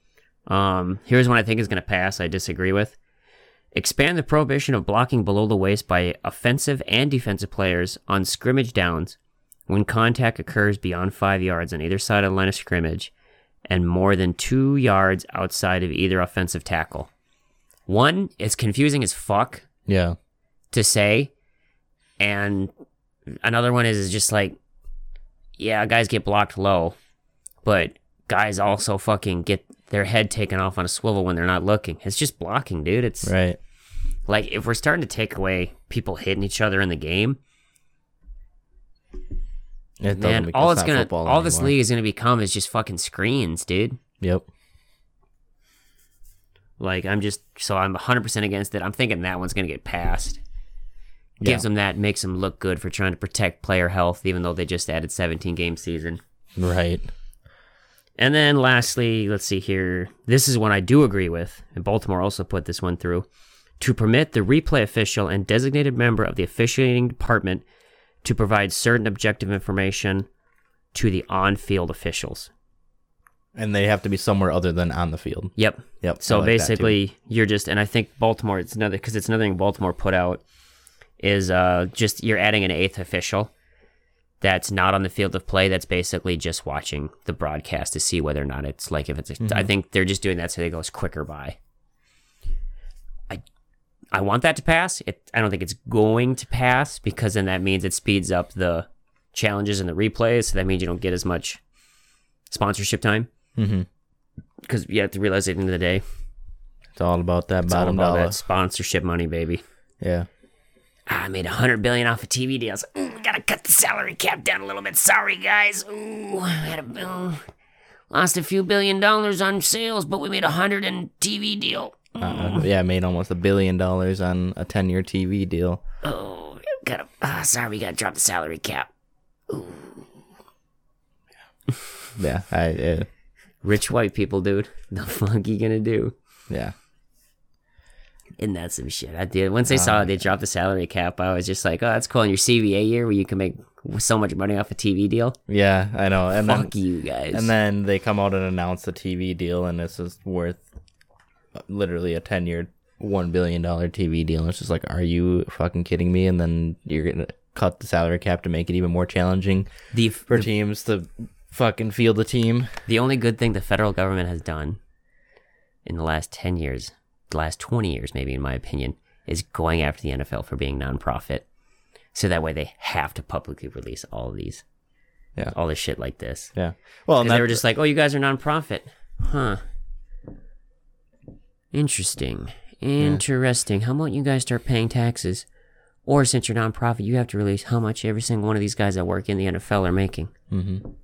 Um, here's one I think is going to pass. I disagree with. Expand the prohibition of blocking below the waist by offensive and defensive players on scrimmage downs when contact occurs beyond five yards on either side of the line of scrimmage and more than two yards outside of either offensive tackle. One, it's confusing as fuck Yeah. to say, and another one is, is just like, yeah, guys get blocked low, but guys also fucking get their head taken off on a swivel when they're not looking. It's just blocking, dude. It's Right. like if we're starting to take away people hitting each other in the game, It man, all it's gonna, all this league is gonna become is just fucking screens, dude. Yep. Like I'm just so I'm 100 percent against it. I'm thinking that one's gonna get passed. Gives Yeah. them that, makes them look good for trying to protect player health, even though they just added 17 game season. Right. And then lastly, let's see here. This is one I do agree with, and Baltimore also put this one through. To permit the replay official and designated member of the officiating department to provide certain objective information to the on field officials. And they have to be somewhere other than on the field. Yep. Yep. So like basically, you're just, and I think Baltimore, it's another, because it's another thing Baltimore put out, is uh, just you're adding an eighth official that's not on the field of play, that's basically just watching the broadcast to see whether or not it's like if it's, Mm-hmm. I think they're just doing that so it goes quicker by. I, I want that to pass. It, I don't think it's going to pass because then that means it speeds up the challenges and the replays. So that means you don't get as much sponsorship time. Because you have to realize at the end of the day, It's all about that it's all bottom about dollar. that sponsorship money, baby. Yeah. I made a hundred billion off of TV deals. Ooh, we gotta cut the salary cap down a little bit. Sorry, guys. Ooh, I had a, ooh, lost a few billion dollars on sales, but we made a hundred in TV deal. Uh, yeah, made almost a billion dollars on a 10 year TV deal. Oh, gotta. Ah, sorry, we gotta drop the salary cap. Yeah. I, uh, Rich white people, dude. The fuck you gonna do? yeah. Isn't that some shit? I did. Once I saw oh, they dropped the salary cap, I was just like, oh, that's cool. In your CBA year where you can make so much money off a TV deal. Yeah, I know. And then, Fuck you guys. and then they come out and announce the TV deal, and this is worth uh, literally a 10 year, $1 billion TV deal. And it's just like, are you fucking kidding me? And then you're going to cut the salary cap to make it even more challenging the, for teams to fucking field the team. The only good thing the federal government has done in the last 10 years, the last 20 years, maybe, in my opinion, is going after the NFL for being nonprofit. So that way they have to publicly release all of these. Yeah. All this shit like this. Yeah. Well, and they were just like, oh, you guys are nonprofit. Huh. Interesting. Interesting. How about you guys start paying taxes? Or since you're nonprofit, you have to release how much every single one of these guys that work in the NFL are making. Mhm.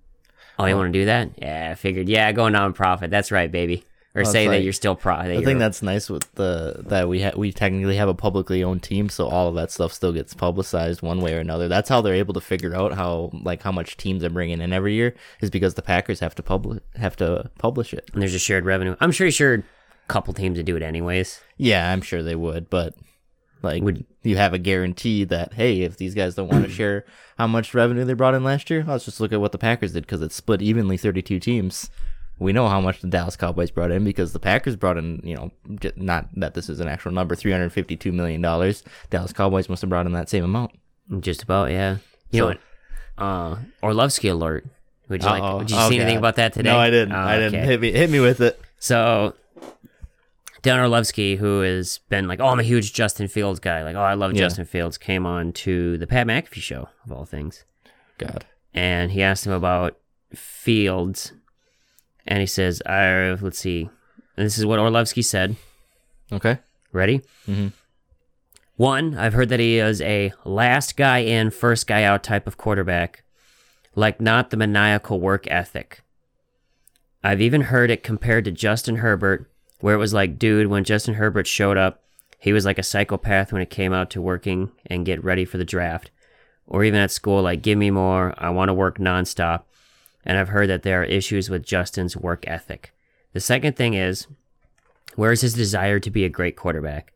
Oh, you want to do that? Yeah, I figured. Yeah, go nonprofit. That's right, baby. Or oh, Well, say it's that you're still pro. That I think that's nice with the that we ha- we technically have a publicly owned team, so all of that stuff still gets publicized one way or another. That's how they're able to figure out how like how much teams are bringing in every year is because the Packers have to publish have to publish it. and there's a shared revenue. I'm sure sure a couple teams would do it anyways. Yeah, I'm sure they would, but like Would- you have a guarantee that hey, if these guys don't want to share how much revenue they brought in last year, let's just look at what the Packers did because it's split evenly, 32 teams. We know how much the Dallas Cowboys brought in because the Packers brought in, you know, not that this is an actual number, 352 million dollars. Dallas Cowboys must have brought in that same amount. Just about, yeah. You know So- what? Uh, Orlovsky alert. Would you Uh-oh. like? Did you Oh, see anything about that today? No, I didn't. Oh, I didn't. okay. Hit me, hit me with it. So, Dan Orlovsky, who has been like, oh, I'm a huge Justin Fields guy. Like, oh, I love Yeah. Justin Fields. Came on to the Pat McAfee show of all things, God. and he asked him about Fields, and he says, "I let's see." And this is what Orlovsky said. Okay. Ready? Mhm. One, I've heard that he is a last guy in, first guy out type of quarterback, like not the maniacal work ethic. I've even heard it compared to Justin Herbert, where it was like, dude, when Justin Herbert showed up, he was like a psychopath when it came out to working and get ready for the draft. Or even at school, like, give me more, I want to work nonstop. And I've heard that there are issues with Justin's work ethic. The second thing is, where is his desire to be a great quarterback?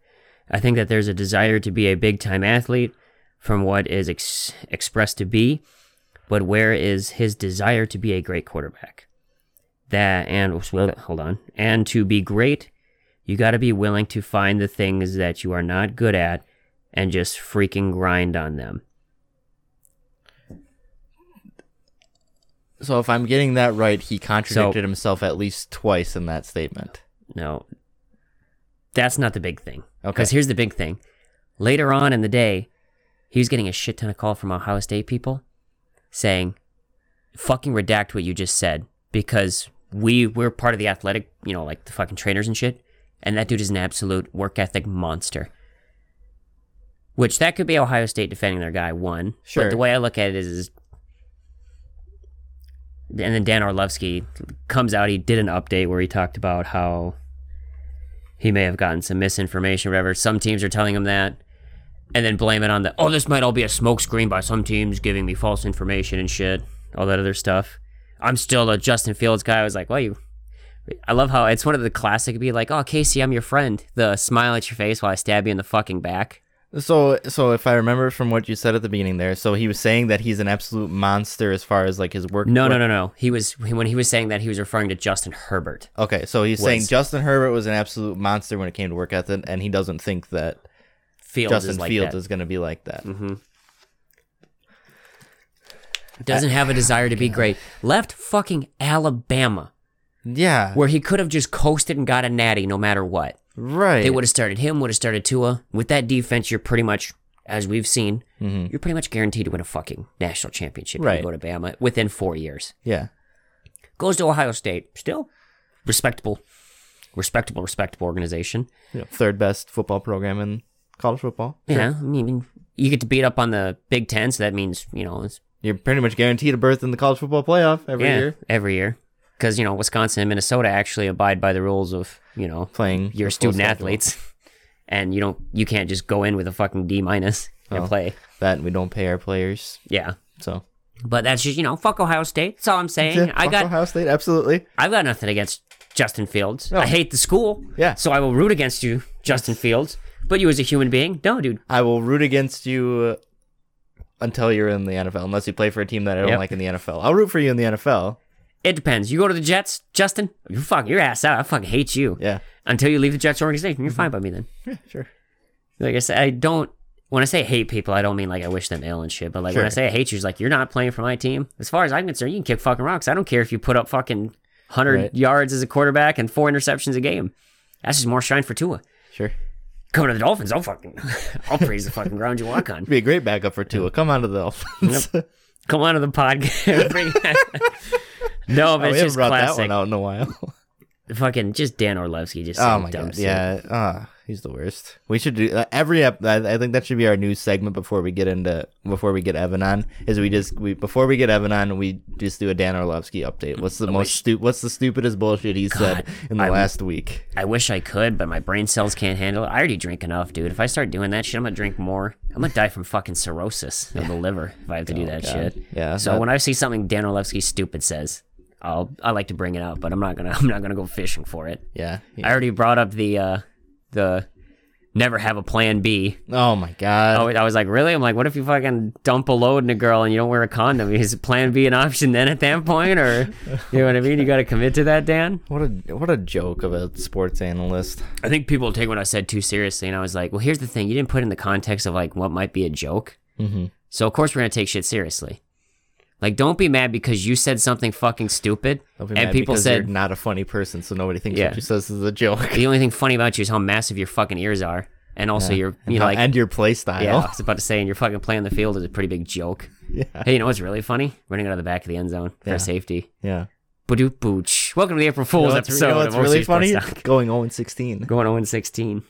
I think that there's a desire to be a big time athlete from what is ex- expressed to be, but where is his desire to be a great quarterback? That and hold on, and to be great, you got to be willing to find the things that you are not good at and just freaking grind on them. So if I'm getting that right, he contradicted himself at least twice in that statement. No, that's not the big thing. Okay. Because here's the big thing. Later on in the day, he was getting a shit ton of call from Ohio State people saying, fucking redact what you just said because we, we're part of the athletic, you know, like the fucking trainers and shit. And that dude is an absolute work ethic monster. Which that could be Ohio State defending their guy, one. Sure. But the way I look at it is, is and then Dan Orlovsky comes out. He did an update where he talked about how he may have gotten some misinformation, or whatever. Some teams are telling him that, and then blame it on the oh, this might all be a smokescreen by some teams giving me false information and shit, all that other stuff. I'm still a Justin Fields guy. I was like, well, you. I love how it's one of the classic be like, oh, Casey, I'm your friend. The smile at your face while I stab you in the fucking back. So, so if I remember from what you said at the beginning there, so he was saying that he's an absolute monster as far as like his work. No, no, no, no. He was when he was saying that he was referring to Justin Herbert. Okay, so he's saying Justin Herbert was an absolute monster when it came to work ethic, and he doesn't think that Fields Justin is like Fields that. is going to be like that. Mm-hmm. Doesn't have a desire to be great. Left fucking Alabama, Yeah, where he could have just coasted and got a natty no matter what. Right. They would have started him, would have started Tua. With that defense, you're pretty much, as we've seen, mm-hmm. you're pretty much guaranteed to win a fucking national championship if Right. you go to Bama within four years. yeah, Goes to Ohio State, still respectable, respectable, respectable organization. know, third best football program in college football. Yeah, I mean, you get to beat up on the Big Ten, so that means you know, it's, You're pretty much guaranteed a berth in the college football playoff every yeah, year. every year. Because you know, Wisconsin and Minnesota actually abide by the rules of you know Playing your student athletes, and you don't, you can't just go in with a fucking D minus and Oh. play. That we don't pay our players, Yeah. so But that's just you know, fuck Ohio State. That's all I'm saying. Yeah, I got Ohio State absolutely. I've got nothing against Justin Fields. No. I hate the school. Yeah. So I will root against you, Justin Fields. But you as a human being, no, dude. I will root against you uh, until you're in the NFL, unless you play for a team that I don't Yep. like in the NFL. I'll root for you in the NFL. It depends. You go to the Jets, Justin. You fuck your ass out. I fucking hate you. Yeah, Until you leave the Jets organization, you're mm-hmm. fine by me then. yeah, sure. Like I said, I don't. When I say hate people, I don't mean like I wish them ill and shit. But like when I say I hate you, it's like you're not playing for my team. As far as I'm concerned, you can kick fucking rocks. I don't care if you put up fucking hundred Right. yards as a quarterback and four interceptions a game. That's just more shine for Tua. Sure. Coming to the Dolphins, I'll fucking, I'll praise the fucking ground you walk on. Be a great backup for Tua. Come on to the Dolphins. Come on to the podcast. No, but Oh, we it's haven't just brought that classic. one out in a while. fucking just Dan Orlovsky just oh my dumb god, shit. yeah. Ah, he's the worst. We should do uh, every. Ep- I, I think that should be our new segment before we get into before we get Evan on. Is we just we before we get Evan on, we just do a Dan Orlovsky update. What's the most stu- What's the stupidest bullshit he said in the I- last week? I wish I could, but my brain cells can't handle it. I already drink enough, dude. If I start doing that shit, I'm gonna drink more. I'm gonna die from fucking cirrhosis of the liver if I have to do that Oh, God. shit. Yeah, So that- when I see something Dan Orlovsky stupid says, I'll I like to bring it up, but I'm not gonna I'm not gonna go fishing for it. Yeah. I already brought up the uh the never have a plan B. Oh my god. Oh, I was like, really? I'm like, what if you fucking dump a load in a girl and you don't wear a condom? Is plan B an option then at that point, or you know what I mean? You got to commit to that, Dan. What a what a joke of a sports analyst. I think people take what I said too seriously, and I was like, well, here's the thing: you didn't put in the context of like what might be a joke. Mm-hmm. So of course we're gonna take shit seriously. Like, don't be mad because you said something fucking stupid, and people said you're not a funny person, so nobody thinks Yeah. what you says is a joke. the only thing funny about you is how massive your fucking ears are, and also your And, you how- like and your play style. yeah. I was about to say, and your fucking play on the field is a pretty big joke. Yeah. Hey, you know what's really funny? Running out of the back of the end zone for Yeah. safety. Yeah. Badoop booch. Welcome to the April You Fool's know what's, you episode know what's of really OC Sports funny? Talk. Going 0 16. Going 0 16.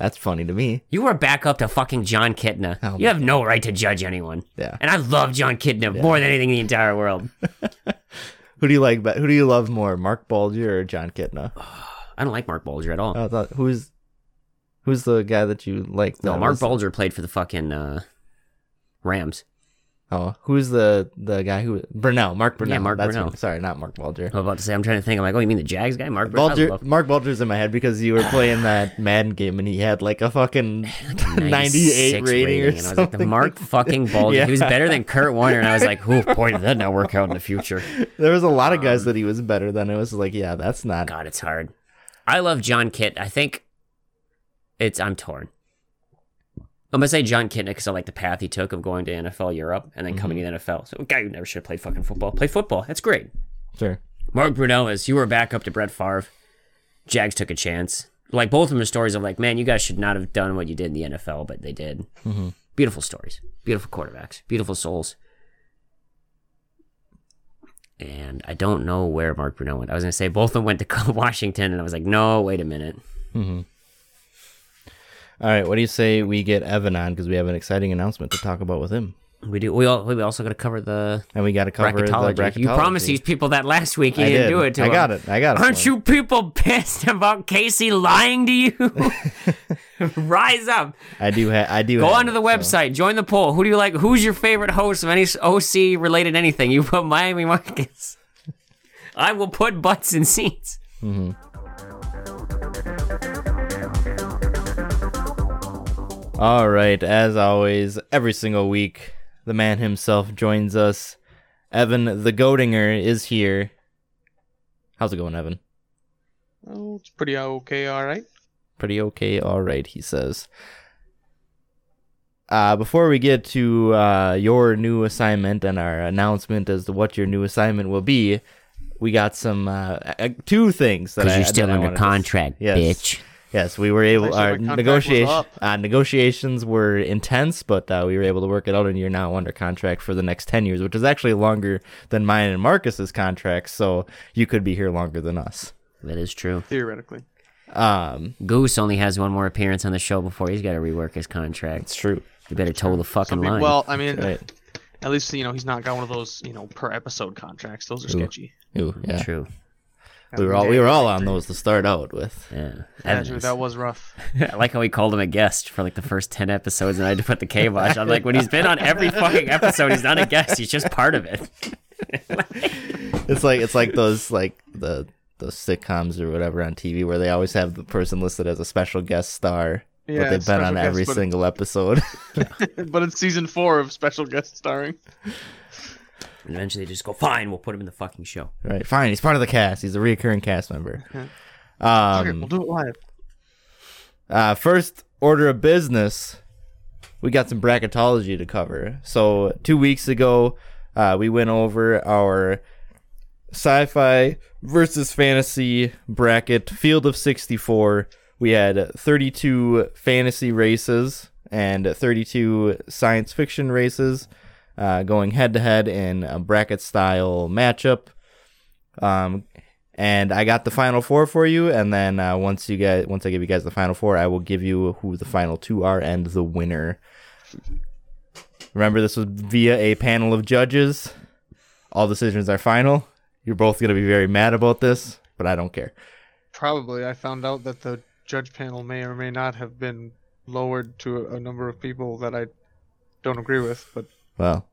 That's funny to me. You were back up to fucking Jon Kitna. Oh you have no right to judge anyone. Yeah. And I love Jon Kitna more than anything in the entire world. Who do you like? be- Who do you love more, Marc Bulger or Jon Kitna? I don't like Marc Bulger at all. I thought who's who's the guy that you like? no, Mark was- Bulger played for the fucking uh, Rams. Oh, who's the the guy who Burnell? Mark Burnell. Mark That's Burnell. who- sorry, not Marc Bulger. I was about to say, I'm trying to think. I'm like, oh, you mean the Jags guy? Marc Bulger? Bulger, Marc Bulger's in my head because you were playing that Madden game and he had like a fucking 98 rating, or and I was like, the something. Mark fucking Bulger. Yeah. He was better than Kurt Warner, and I was like, oh boy, did that not work out in the future. There was a lot of Um, guys that he was better than. It was like, yeah, that's not. God, it's hard. I love John Kitt. I think it's I'm torn. I'm gonna say Jon Kitna because I like the path he took of going to NFL Europe and then coming Mm-hmm. to the NFL. So a guy who never should have played fucking football. Play football. That's great. Sure. Mark Brunell is you were back up to Brett Favre. Jags took a chance. Like both of them are stories of like, man, you guys should not have done what you did in the NFL, but they did. Mm-hmm. Beautiful stories. Beautiful quarterbacks. Beautiful souls. And I don't know where Mark Brunell went. I was gonna say both of them went to Washington, and I was like, no, wait a minute. All right, what do you say we get Evan on because we have an exciting announcement to talk about with him? We do. We, all, we also got to cover the And we got to cover bracketology. the bracketology. You promised these people that last week. You I didn't did. do it to I got it. I got it. Aren't you people pissed about Casey lying to you? Rise up. I do. Ha- I do. Go onto it, the so. website. Join the poll. Who do you like? Who's your favorite host of any OC related anything? You put Miami Marcus. I will put butts in seats. Mm-hmm. All right. As always, every single week, the man himself joins us. Evan the Goatinger is here. How's it going, Evan? Oh, it's pretty okay, all right. Pretty okay. All right, he says. Uh, before we get to uh, your new assignment and our announcement as to what your new assignment will be, we got some uh, uh, two things that Because I you're still under wanted to- contract, Yes. bitch. Yes, we were able. Our my contract was negotiation uh, negotiations were intense, but uh, we were able to work it out, and you're now under contract for the next ten years, which is actually longer than mine and Marcus's contracts. So you could be here longer than us. That is true. Theoretically. Um, Goose only has one more appearance on the show before he's got to rework his contract. it's true. You better toe the fucking Some people- line. well, I mean, Right. at least you know he's not got one of those you know per episode contracts. Those are Ooh. sketchy. Ooh, yeah. True. We were all we were all on those to start out with. Yeah. Yeah, Evan that was rough. I like how he called him a guest for like the first 10 episodes and I had to put the kibosh. I'm like, when he's been on every fucking episode, he's not a guest. He's just part of it. It's like it's like those like the those sitcoms or whatever on TV where they always have the person listed as a special guest star, Yeah, but they've been on special guest, every but- single episode. but it's season four of special guest starring. And eventually they just go, fine, we'll put him in the fucking show. right, fine. He's part of the cast. He's a recurring cast member. Okay, Um, we'll do it live. Uh, first order of business, we got some bracketology to cover. So two weeks ago, uh, we went over our sci-fi versus fantasy bracket field of 64. We had 32 fantasy races and 32 science fiction races uh, going head to head in a bracket style matchup. Um, and I got the final four for you. And then uh, once you guys, once I give you guys the final four, I will give you who the final two are and the winner. Remember, this was via a panel of judges. All decisions are final. You're both gonna be very mad about this, but I don't care. Probably, I found out that the judge panel may or may not have been lowered to a, a number of people that I don't agree with. But Well,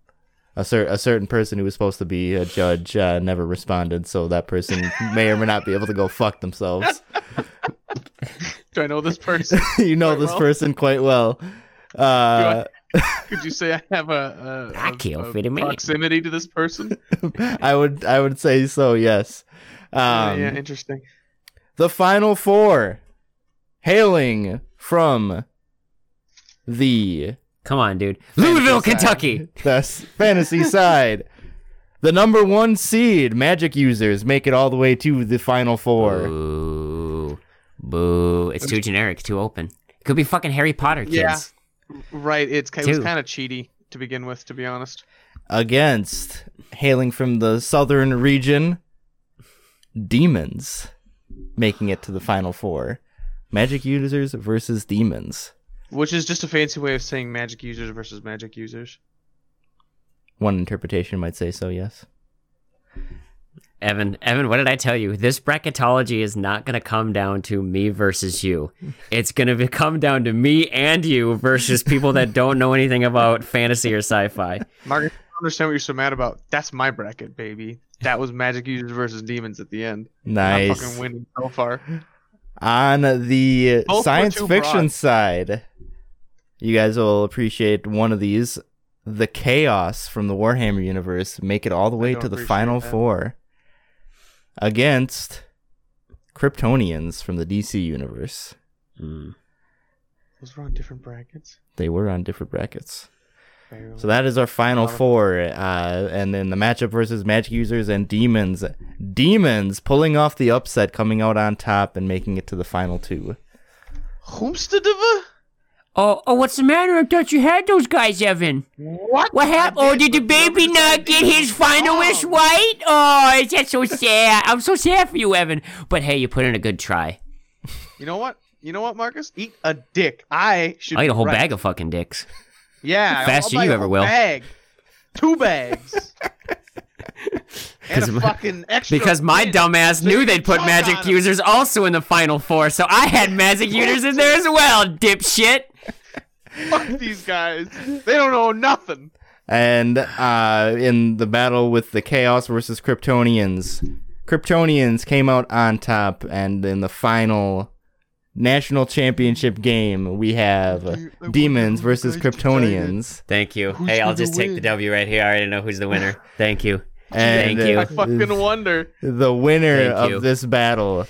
a, cer- a certain person who was supposed to be a judge uh, never responded, so that person may or may not be able to go fuck themselves. do I know this person? you know this well. person quite well. Uh, Could you say I have a, a, I a- kill a fitting proximity to this person? I would I would say so. Yes. Yeah, Um, yeah, interesting. The final four, hailing from the Come on, dude. Louisville, fantasy Kentucky. side- the fantasy side. The number one seed, Magic users, make it all the way to the final four. Boo. Boo. It's too generic, too open. It could be fucking Harry Potter kids. Yeah. Right, it's it was kind of cheaty to begin with, to be honest. Against, hailing from the southern region, demons, making it to the final four. Magic users versus demons. Which is just a fancy way of saying magic users versus magic users. One interpretation might say so, yes. Evan, Evan, what did I tell you? This bracketology is not going to come down to me versus you. It's going to come down to me and you versus people that don't know anything about fantasy or sci-fi. Margaret, I don't understand what you're so mad about. That's my bracket, baby. That was magic users versus demons at the end. Nice. I'm Nice. fucking winning so far. On the Both science fiction broad. side, you guys will appreciate one of these. The chaos from the Warhammer universe make it all the way to the final that. four against Kryptonians from the DC universe. Mm. Those were on different brackets. They were on different brackets. Very. So that is our final four. Uh, and then the matchup versus magic users and demons. Demons pulling off the upset, coming out on top and making it to the final two. Homesteadiva? Oh, oh, what's the matter? I thought you had those guys, Evan. What? What happened? Oh, did the baby not get his final wish Oh. white? Oh, is that so sad? I'm so sad for you, Evan. But hey, you put in a good try. You know what? You know what, Marcus? Eat a dick. I should. I ate a whole right. bag of fucking dicks. Yeah, Faster I'll you a ever whole will. Bag, two bags, and 'Cause a my- fucking extra. Because my dumbass so knew they'd put magic users also in the final four, so I had magic users in there as well, dipshit. Fuck these guys. They don't know nothing. And uh, in the battle with the Chaos versus Kryptonians, Kryptonians came out on top, and in the final national championship game, we have Demons versus Kryptonians. Thank you. Who's hey, I'll gonna just take the? W right here. I already know who's the winner. Thank you. And Thank you. I fucking wonder. the winner Thank you. of this battle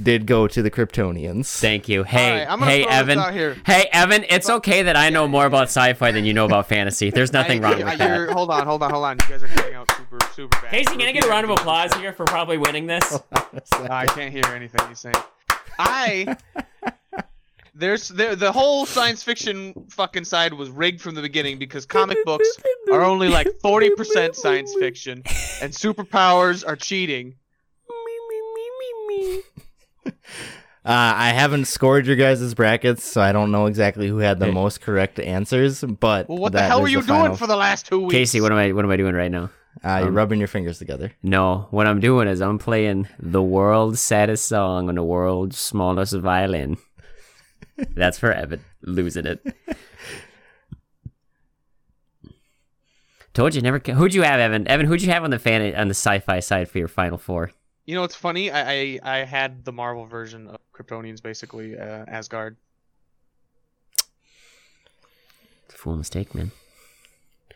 did go to the Kryptonians. Thank you. Hey, right, hey, Evan. Hey, Evan. It's okay that I know more about sci-fi than you know about fantasy. There's nothing I- wrong I- with that. you're- Hold on, hold on, hold on. You guys are cutting out super, super bad. Casey, can I get a round of applause here for probably winning this? Oh, I can't hear anything he's saying. I there's there the whole science fiction fucking side was rigged from the beginning because comic books are only like 40% science fiction and superpowers are cheating. Uh, I haven't scored your guys' brackets, so I don't know exactly who had the Hey. most correct answers. But Well, what the hell is were you doing final- for the last two weeks? Casey, what am I? What am I doing right now? Uh, you're um, rubbing your fingers together. No, what I'm doing is I'm playing the world's saddest song on the world's smallest violin. That's for Evan losing it. Told you never. Who'd you have, Evan? Evan, who'd you have on the fan on the sci-fi side for your final four? You know it's funny? I, I I had the Marvel version of Kryptonians, basically uh, Asgard. It's a fool mistake, man.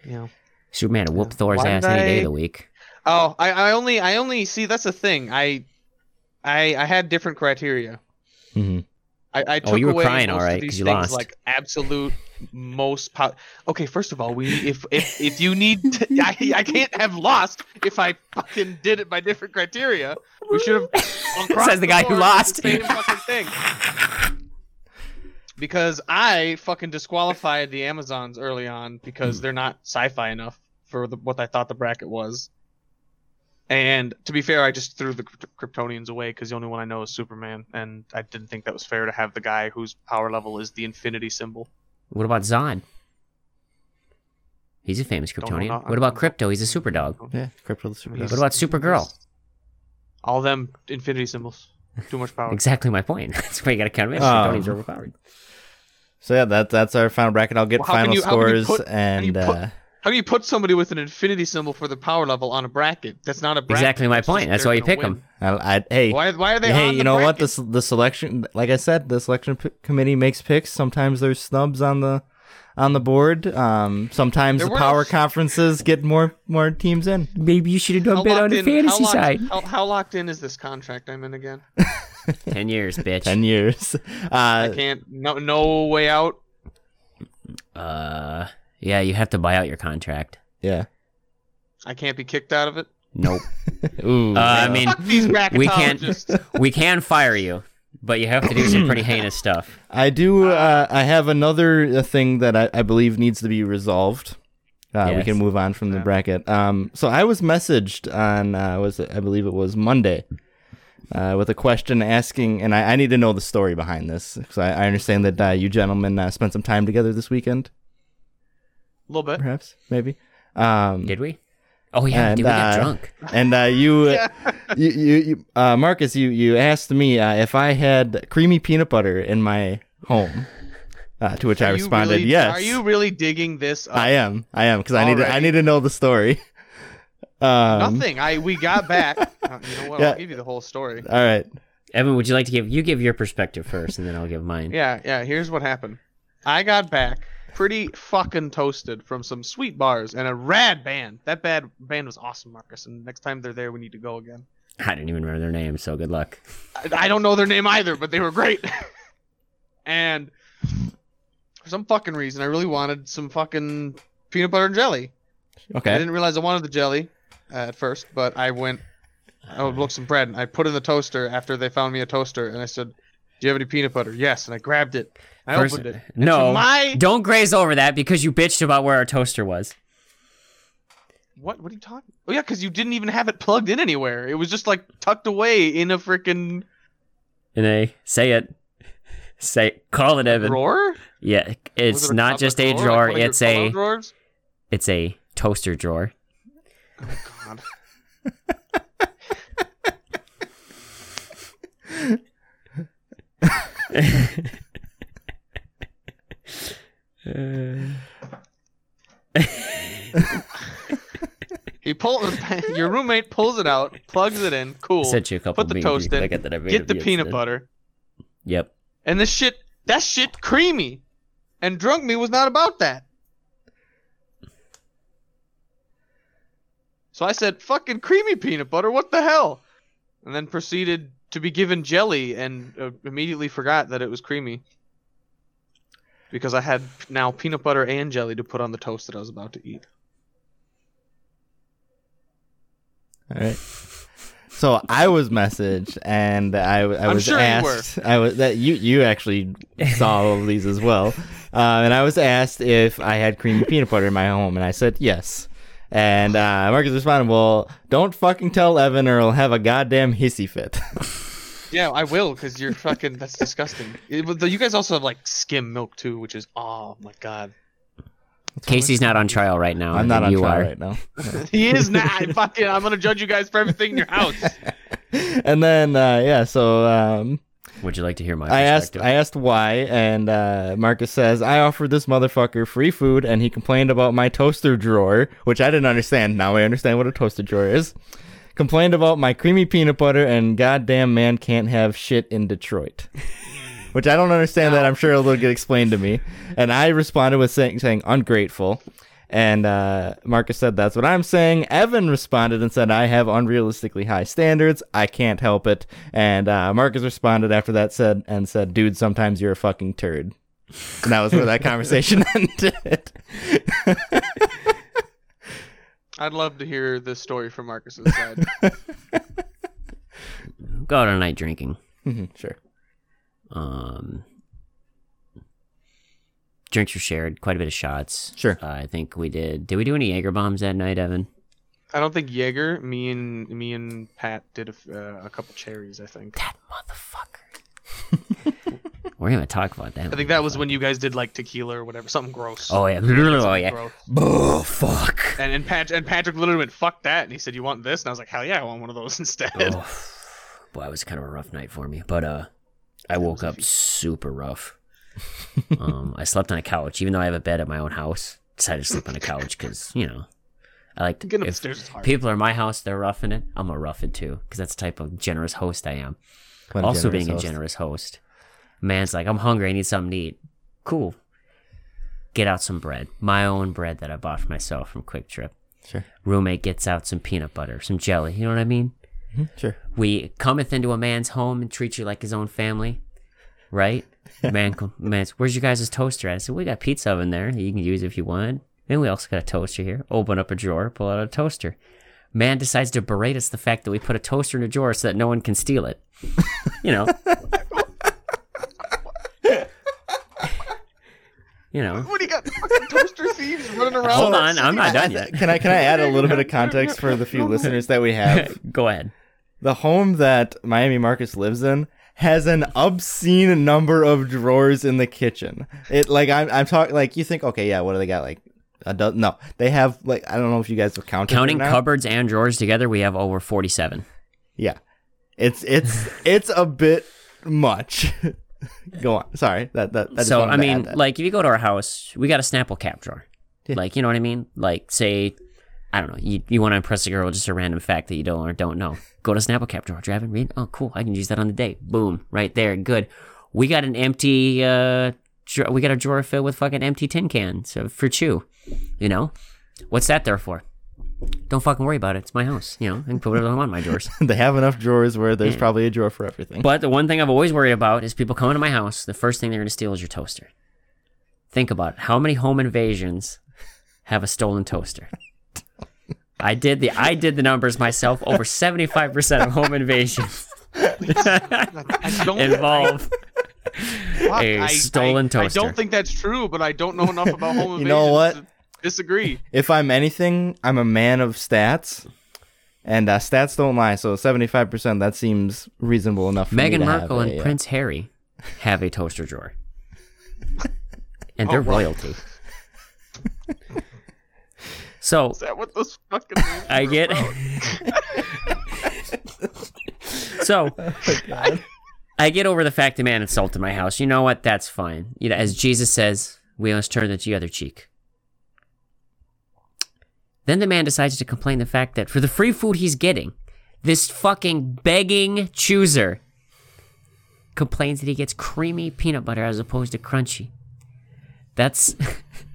You know. Superman would whoop Yeah. Thor's Why ass did any day of the week. Oh, I, I only I only see that's the thing. I I I had different criteria. hmm I, I took Oh, you were away crying, most all right, of these 'cause you things lost. like absolute most pow- Okay, first of all, we if if if you need to, I I can't have lost if I fucking did it by different criteria. We should have Says the guy who lost. The same fucking thing. Because I fucking disqualified the Amazons early on Hmm. because they're not sci-fi enough for the, what I thought the bracket was. And to be fair, I just threw the Kryptonians away because the only one I know is Superman, and I didn't think that was fair to have the guy whose power level is the infinity symbol. What about Zod? He's a famous Don't know, Kryptonian. What about Krypto? He's a super dog. Yeah, Krypto the Super. He's- What about Supergirl? All them infinity symbols. Too much power. Exactly my point. That's why you gotta count him in. Um, Kryptonians are overpowered. So yeah, that that's our final bracket. I'll get Well, final you- how can you scores put- and uh, How do you put somebody with an infinity symbol for the power level on a bracket? That's not a bracket. Exactly my point. That's why you pick win. them. I, I, hey, Why, why are they hey, on you the know what? bracket? The the selection, like I said, the selection p- committee makes picks. Sometimes there's snubs on the on the board. Um, sometimes There the power no- conferences get more more teams in. Maybe you should have done How better on the in- fantasy how locked- side. How, how locked in is this contract I'm in again? Ten years, bitch. Ten years. I Uh, can't. No, no way out. Uh, yeah, you have to buy out your contract. yeah. I can't be kicked out of it. Nope. Ooh. Uh, I mean, Fuck these we can't. we can fire you, but you have to do some pretty heinous stuff. I do. Uh, I have another uh, thing that I, I believe needs to be resolved. Uh, We can move on from the Yeah. bracket. Um, so I was messaged on uh, was it, I believe it was Monday, uh, with a question asking, and I, I need to know the story behind this because I, I understand that uh, you gentlemen uh, spent some time together this weekend, A little bit. perhaps, maybe. Um, Did we? Oh yeah, And, dude, we got uh, drunk. and uh, you, Yeah. you, you, you uh, Marcus, you, you asked me uh, if I had creamy peanut butter in my home. Uh, to which I Are you responded, really- "Yes." Are you really digging this? Up? I am. I am because I need. To, I need to know the story. Um, Nothing. I we got back. Uh, you know what? Yeah. I'll give you the whole story. All right. Evan, would you like to give? You give your perspective first, and then I'll give mine. Yeah, yeah. Here's what happened. I got back pretty fucking toasted from some sweet bars and a rad band. That bad band was awesome, Marcus. And next time they're there, we need to go again. I didn't even remember their name, so good luck. I, I don't know their name either, but they were great. and for some fucking reason, I really wanted some fucking peanut butter and jelly. Okay. I didn't realize I wanted the jelly uh, at first, but I went. I would look some bread. And I put it in the toaster after they found me a toaster, and I said, "Do you have any peanut butter?" Yes, and I grabbed it. I First- opened it. no, my don't graze over that because you bitched about where our toaster was. what? What are you talking? Oh yeah, because you didn't even have it plugged in anywhere. It was just like tucked away in a freaking In a say it. Say call it Evan. drawer. Yeah, it's it not just a like drawer. one of your It's a photo drawers? it's a toaster drawer. Oh God. He pull your roommate pulls it out, plugs it in, cool. Sent you a couple. Put the toast in, look at that I made Get the peanut butter, Yep. and this shit, that shit creamy, and drunk me was not about that. So I said, "Fucking creamy peanut butter, what the hell?" And then proceeded to be given jelly, and uh, immediately forgot that it was creamy because I had now peanut butter and jelly to put on the toast that I was about to eat. All right. So I was messaged, and I, I was sure asked. I was that you you actually saw all of these as well, uh, and I was asked if I had creamy peanut butter in my home, and I said yes. And uh, Marcus responded, "Well, don't fucking tell Evan, or he'll have a goddamn hissy fit." Yeah, I will, because you're fucking. That's disgusting. It, but you guys also have like skim milk too, which is oh my god. Casey's not on trial right now. I'm not on you trial are. right now. He is not. fucking. I'm gonna judge you guys for everything in your house. and then uh, yeah, so um, Would you like to hear my I asked? I asked why, and uh, Marcus says I offered this motherfucker free food, and he complained about my toaster drawer, which I didn't understand. Now I understand what a toaster drawer is. Complained about my creamy peanut butter, and goddamn man can't have shit in Detroit. Which I don't understand that. I'm sure it'll get explained to me. And I responded with saying, saying ungrateful. And uh, Marcus said, That's what I'm saying. Evan responded and said, I have unrealistically high standards. I can't help it. And uh, Marcus responded after that said and said, Dude, sometimes you're a fucking turd. And that was where that conversation ended. I'd love to hear this story from Marcus's side. Go out on a night drinking. Mhm, sure. Um, drinks were shared. Quite a bit of shots. Sure. Uh, I think we did. Did we do any Jaeger bombs that night, Evan? I don't think Jaeger. Me and me and Pat did a, f- uh, a couple cherries. I think. That motherfucker. We're gonna talk about that. I think that was when you guys did like tequila or whatever, something gross. Oh yeah. Something Oh yeah. gross. Oh fuck. And and Pat and Patrick literally went fuck that, and he said, "You want this?" And I was like, "Hell yeah, I want one of those instead." Oh, boy, it was kind of a rough night for me. But uh, I woke up super rough. Um, I slept on a couch, even though I have a bed at my own house. Decided to sleep on a couch because you know, I like to. Getting if upstairs is hard. people are in my house, they're roughing it. I'm gonna rough it too because that's the type of generous host I am. What also being host. a generous host. Man's like, I'm hungry. I need something to eat. Cool. Get out some bread. My own bread that I bought for myself from QuikTrip. Sure. Roommate gets out some peanut butter, some jelly. You know what I mean? Sure. we cometh into a man's home and treat you like his own family, right? Man, com- man's, where's your guys' toaster at? I said, we got pizza oven there. You can use if you want. And we also got a toaster here. Open up a drawer, pull out a toaster. Man decides to berate us the fact that we put a toaster in a drawer so that no one can steal it. You know. you know. What do you got? Fucking toaster thieves running around. Hold on, I'm not done yet. Can I can I add a little bit of context for the few listeners that we have? Go ahead. The home that Miami Marcus lives in has an obscene number of drawers in the kitchen. It like I'm I'm talking like you think okay yeah what do they got like a do- no they have like I don't know if you guys are counting Counting cupboards and drawers together, we have over 47. yeah it's it's it's a bit much. Go on. Sorry that that. Just so I mean, like if you go to our house, we got a Snapple cap drawer. Yeah. Like you know what I mean? Like say, I don't know, you you want to impress a girl, just a random fact that you don't or don't know. Go to Snapple cap drawer, it, read. Oh, cool, I can use that on the day. Boom, right there, good. We got an empty. uh dra- We got a drawer filled with fucking empty tin cans so for chew. You know, what's that there for? Don't fucking worry about it. It's my house. You know, I can put whatever I want in my drawers. they have enough drawers where there's probably a drawer for everything. But the one thing I've always worried about is people coming to my house. The first thing they're going to steal is your toaster. Think about it. How many home invasions have a stolen toaster? I did the I did the numbers myself. Over seventy five percent of home invasions I don't involve fuck, a I- stolen I, toaster. I don't think that's true, but I don't know enough about home invasions. You know what? to Disagree. if I'm anything, I'm a man of stats, and uh, stats don't lie. So 75%, that seems reasonable enough. For Meghan me to Markle and uh, Prince Harry have a toaster drawer. and Oh, they're wow. Royalty. so Is that what those fucking I get. about? so oh I get over the fact the man insulted my house. You know what? That's fine. You know, as Jesus says, we must turn the other cheek. Then the man decides to complain the fact that for the free food he's getting, this fucking begging chooser complains that he gets creamy peanut butter as opposed to crunchy. That's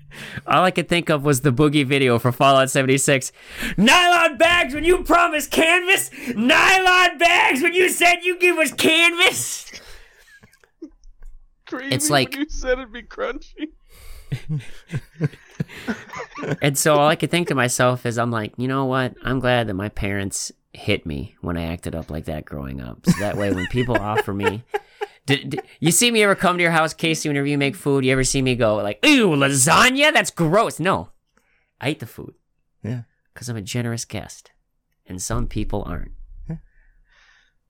all I could think of was the boogie video for Fallout 76. Nylon bags when you promised canvas. Nylon bags when you said you give us canvas. Creamy It's like- you said it'd be crunchy. And so all I could think to myself is, I'm like, you know what? I'm glad that my parents hit me when I acted up like that growing up. So that way, when people offer me, did, did- you see me ever come to your house, Casey? Whenever you make food, you ever see me go like, "Ooh, lasagna? That's gross." No, I eat the food. Yeah. because I'm a generous guest, and some people aren't.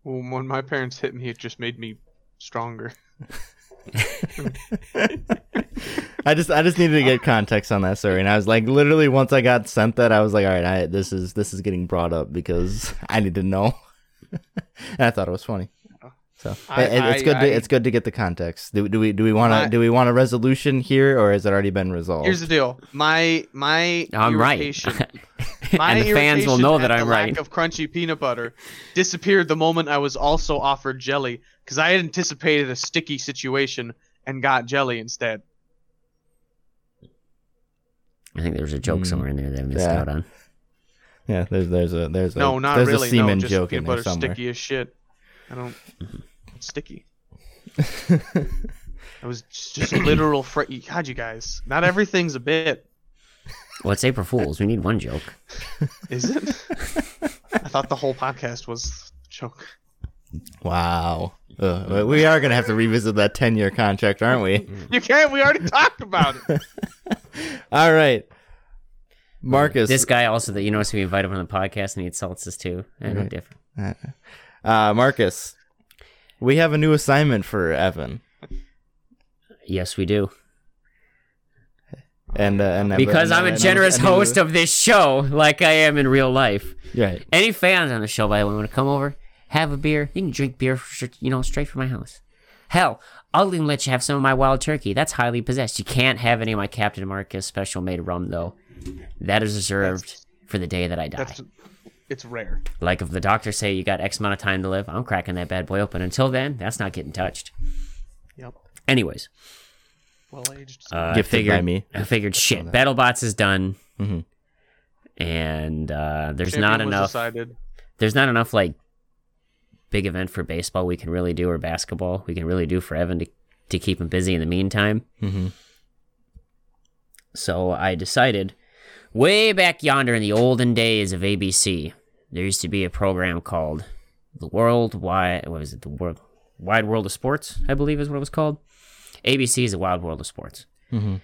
Well, when my parents hit me, it just made me stronger. I just I just needed to get context on that story, and I was like, literally, once I got sent that, I was like, all right, I, this is this is getting brought up because I need to know, and I thought it was funny. So I- it- it's I- good to I- it's good to get the context. Do, do we do we want to do we want a resolution here, or has it already been resolved? Here's the deal. My my I'm right, irritation, my and the fans will know that I'm the right. Lack of crunchy peanut butter disappeared the moment I was also offered jelly because I had anticipated a sticky situation and got jelly instead. I think there's a joke Mm. somewhere in there that I missed Yeah. out on. yeah, there's there's a there's a No, not there's really. a semen no, just joke in peanut there butter somewhere. sticky as shit. I don't. It's sticky. It was just literal. Fr- God, you guys. Not everything's a bit, Well, it's April Fools. We need one joke. is it? I thought the whole podcast was a joke. wow, uh, we are gonna have to revisit that ten year contract, aren't we? You can't. We already talked about it. All right, Marcus. This guy also that you notice we invited him on the podcast and he insults us too. And no Right. different. uh, Marcus, we have a new assignment for Evan, Yes, we do. and uh, and Because and- I'm a and- generous and- host of this show, like I am in real life. Right. Any fans on the show, by the way, want to come over, have a beer, you can drink beer, for, you know, straight from my house. Hell, I'll even let you have some of my wild turkey. That's highly possessed. You can't have any of my Captain Marcus special made rum, though. That is reserved for the day that I die. That's. It's rare. Like if the doctors say you got X amount of time to live, I'm cracking that bad boy open. Until then, that's not getting touched. Yep. Anyways, Well aged. uh, I Gifted by figured, me. I figured shit. BattleBots is done, Mhm. and uh, there's not enough. Decided. There's not enough like big event for baseball we can really do or basketball we can really do for Evan to to keep him busy in the meantime. hmm So I decided, way back yonder in the olden days of ABC, there used to be a program called the World Wide. What was it? The World Wide World of Sports, I believe, is what it was called. ABC is the Wild World of Sports, hmm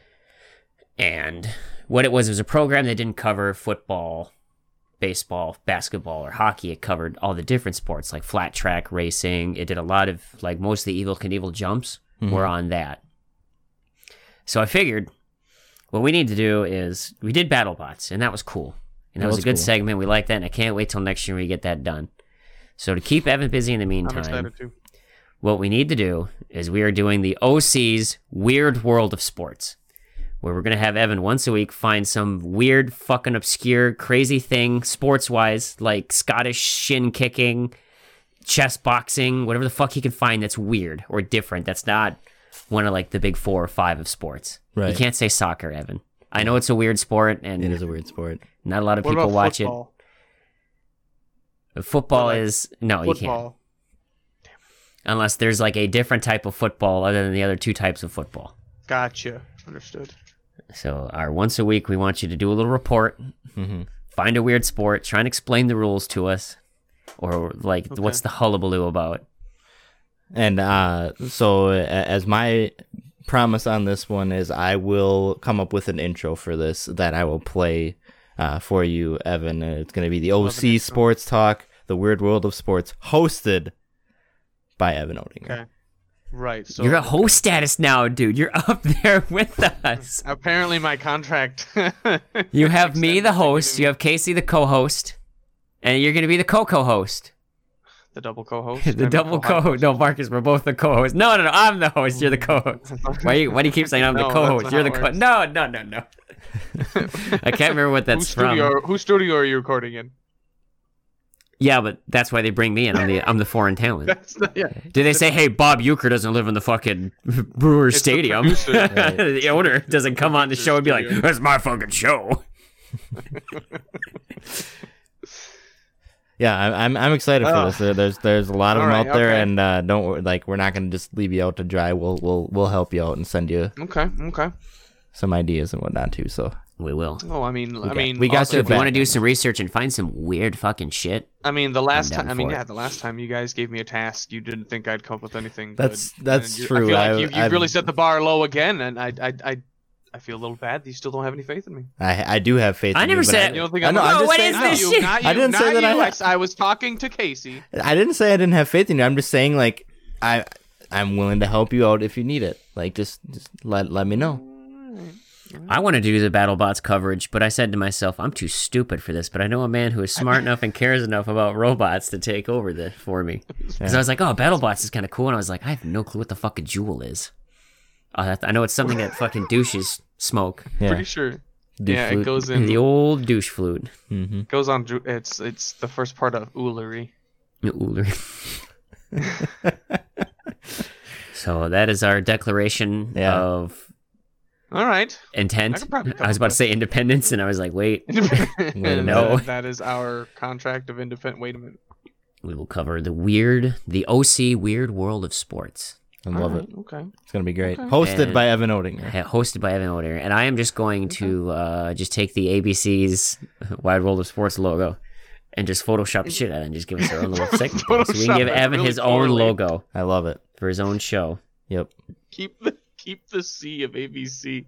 and what it was it was a program that didn't cover football, baseball, basketball, or hockey. It covered all the different sports like flat track racing. It did a lot of like most of the Evel Knievel jumps were on that. So I figured what we need to do is we did BattleBots, and that was cool. And that That was, was a good cool. segment. We like that, and I can't wait till next year we get that done. So to keep Evan busy in the meantime, what we need to do is we are doing the OC's Weird World of Sports, where we're going to have Evan once a week find some weird, fucking obscure, crazy thing sports wise, like Scottish shin kicking, chess boxing, whatever the fuck he can find that's weird or different. That's not one of like the big four or five of sports. Right. You can't say soccer, Evan. I know it's a weird sport and It is a weird sport. not a lot of What people watch football? it. Football Like is no, you can't. Unless there's like a different type of football other than the other two types of football. Gotcha. Understood. So, our once a week, we want you to do a little report, hmm find a weird sport, try and explain the rules to us, or like what's the hullabaloo about. And uh, so, as my promise on this one is, I will come up with an intro for this that I will play uh, for you, Evan. Uh, It's going to be the OC. Sports Talk, the Weird World of Sports, hosted by Evan Odinger. Okay. Right. So You're a host status now, dude. You're up there with us. apparently my contract. You have me, the host. You have Casey, the co-host, and you're gonna be the co-co-host. The double co-host. the Maybe double co-host. co-host. No, Marcus, we're both the co-hosts. No, no, no. I'm the host. You're the mm. co-host. Why? You, why do you keep saying I'm No, the co-host? You're the co. works. No, no, no, no. I can't remember what that's whose from. studio? Whose studio are you recording in? Yeah, but that's why they bring me in. I'm the I'm the foreign talent. That's the, yeah. Did they say, "Hey, Bob Uecker doesn't live in the fucking Brewers It's Stadium"? producer. Right. the owner doesn't come on the show and be like, Studio. "That's my fucking show." Yeah, I'm I'm, I'm excited for this. There- There's there's a lot of them Alright, out there, okay. and uh, don't like we're not gonna just leave you out to dry. We'll we'll we'll help you out and send you Okay. Okay. some ideas and whatnot too. So We will. Oh, I mean, I got- mean, we got also, your If you want to do some research and find some weird fucking shit, I mean, the last time. I mean, yeah, the last time you guys gave me a task, you didn't think I'd come up with anything. That's- good. that's true. I feel like I- you, you I've- really set the bar low again, and I, I, I, I feel a little bad that you still don't have any faith in me. I I do have faith. I in never you, but said- You don't think I I'm know, I'm No, just what saying is no. this You- shit? Not you, I didn't not say that I you. had- s- I was talking to Casey. I didn't say I didn't have faith in you. I'm just saying like I I'm willing to help you out if you need it. Like just just let let me know. I wanted to do the BattleBots coverage, but I said to myself, I'm too stupid for this. But I know a man who is smart enough and cares enough about robots to take over this for me. Because I was like, oh, BattleBots is kind of cool, and I was like, I have no clue what the fuck a Juul is. Oh, I know it's something that fucking douches smoke. Yeah. Pretty sure. Douche yeah, flute. it goes in. The old douche flute. hmm goes on. It's it's the first part of Oolery. Ooler. so that is our declaration Yeah. of All right. intent. I could probably come I was about to say independence, and I was like, wait, And No. that- that is our contract of independent. Wait a minute. we will cover the weird, the OC weird world of sports. I love Alright, it. Okay. It's gonna be great. Okay. Hosted And- by Evan Odinger. Ha- hosted by Evan Oder, and I am just going to uh, just take the ABC's Wide World of Sports logo and just Photoshop the shit out of it and just give us our own little segment. so we can give Evan really his own logo I love it. for his own show. Yep. Keep the keep the C of ABC.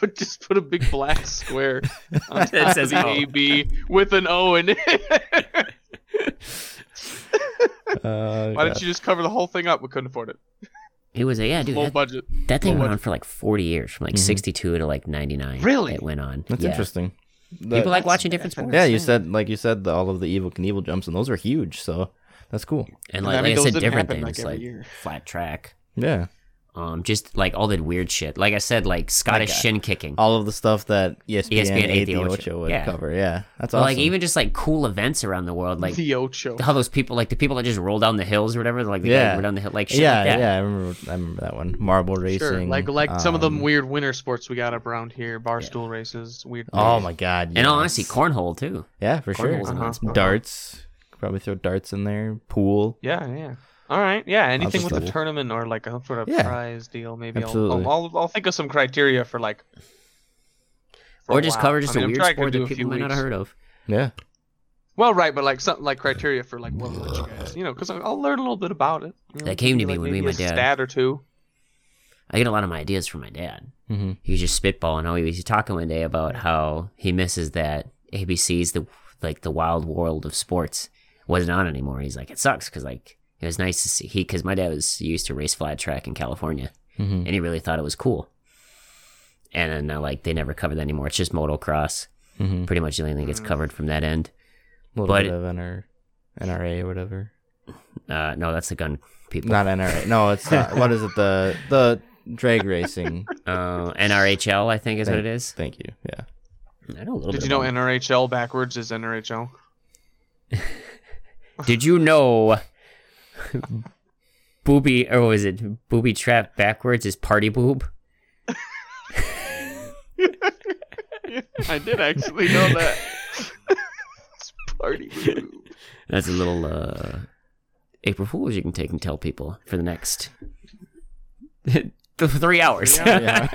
But just put a big black square on That top says of the O. AB with an O in it. Uh, Why didn't you just cover the whole thing up? We couldn't afford it. It was a yeah, dude. Low That, budget. that thing low went on for like forty years, from like Mhm. sixty-two to like ninety-nine. Really? It went on. That's yeah. interesting. The- People like watching different sports. yeah, you said like you said the, all of the Evel Knievel jumps and those are huge. So that's cool. and I like, mean, like I said, different happen, things like, like year. flat track. Yeah. Um, just like all the weird shit. Like I said, like Scottish Like, uh, shin kicking. All of the stuff that ESPN, ESPN eight the the Ocho. Ocho would Yeah. cover. Yeah, that's But, awesome. like even just like cool events around the world, like the Ocho. how those people, like the people that just roll down the hills or whatever, like the Yeah. roll down the hill, like shit yeah, like that. yeah, I remember. I remember that one. Marble racing. Sure, like like some of them um, weird winter sports we got up around here, barstool races, weird. Oh my god. And all yes. honesty, cornhole too. Yeah, for sure. Uh-huh. non-sport. Darts. Probably throw darts in there. Pool. Yeah, yeah. All right, yeah. Anything just with a tournament or like a sort of Yeah. prize deal, maybe. I'll, I'll, I'll I'll think of some criteria for like. for Or just cover just I mean, a I'm weird sure I could sport that people might not have heard of. Yeah. Well, right, but like something like criteria for like what would you guys, you know, because I'll learn a little bit about it. you know, That came to maybe, me like, when me and my a dad- Stat or two. I get a lot of my ideas from my dad. Mm-hmm. He was just spitballing. How he was talking one day about how he misses that ABC's the like the wild world of sports wasn't on anymore. He's like, it sucks because like it was nice to see he because my dad was used to race flat track in California Mm-hmm. and he really thought it was cool. And then uh, like they never cover that anymore. It's just motocross. Mm-hmm. Pretty much the only thing gets covered from that end. A little But- bit of NR, NRA or whatever. Uh, no, that's the gun people. Not NRA. No, it's uh, what is it? The the drag racing. Uh, NRHL, I think is what it is. Thank you. Yeah. I know a little Did bit. you know about NRHL backwards is NRHL? Did you know? Booby, or was it booby trap backwards is party boob? I did actually know that. it's party move. That's a little uh, April Fools you can take and tell people for the next three hours. yeah.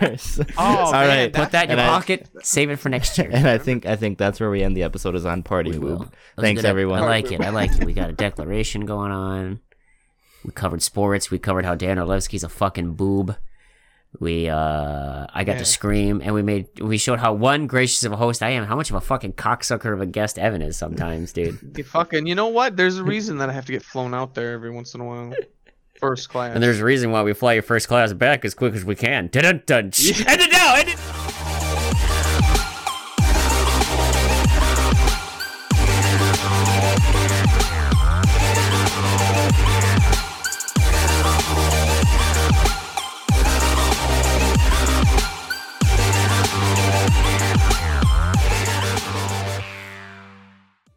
Oh, All man, right. Put that in your And I- pocket. Save it for next year. And I think I think that's where we end the episode is on party We boob. Thanks everyone. I like it. I like it. We got a declaration going on. We covered sports. We covered how Dan Orlovsky's a fucking boob. We uh I got Yeah. to scream and we made we showed how one gracious of a host I am, how much of a fucking cocksucker of a guest Evan is sometimes, dude. You fucking, you know what? There's a reason that I have to get flown out there every once in a while. First class. And there's a reason why we fly your first class back as quick as we can. Dun dun dun. Yeah. And now, and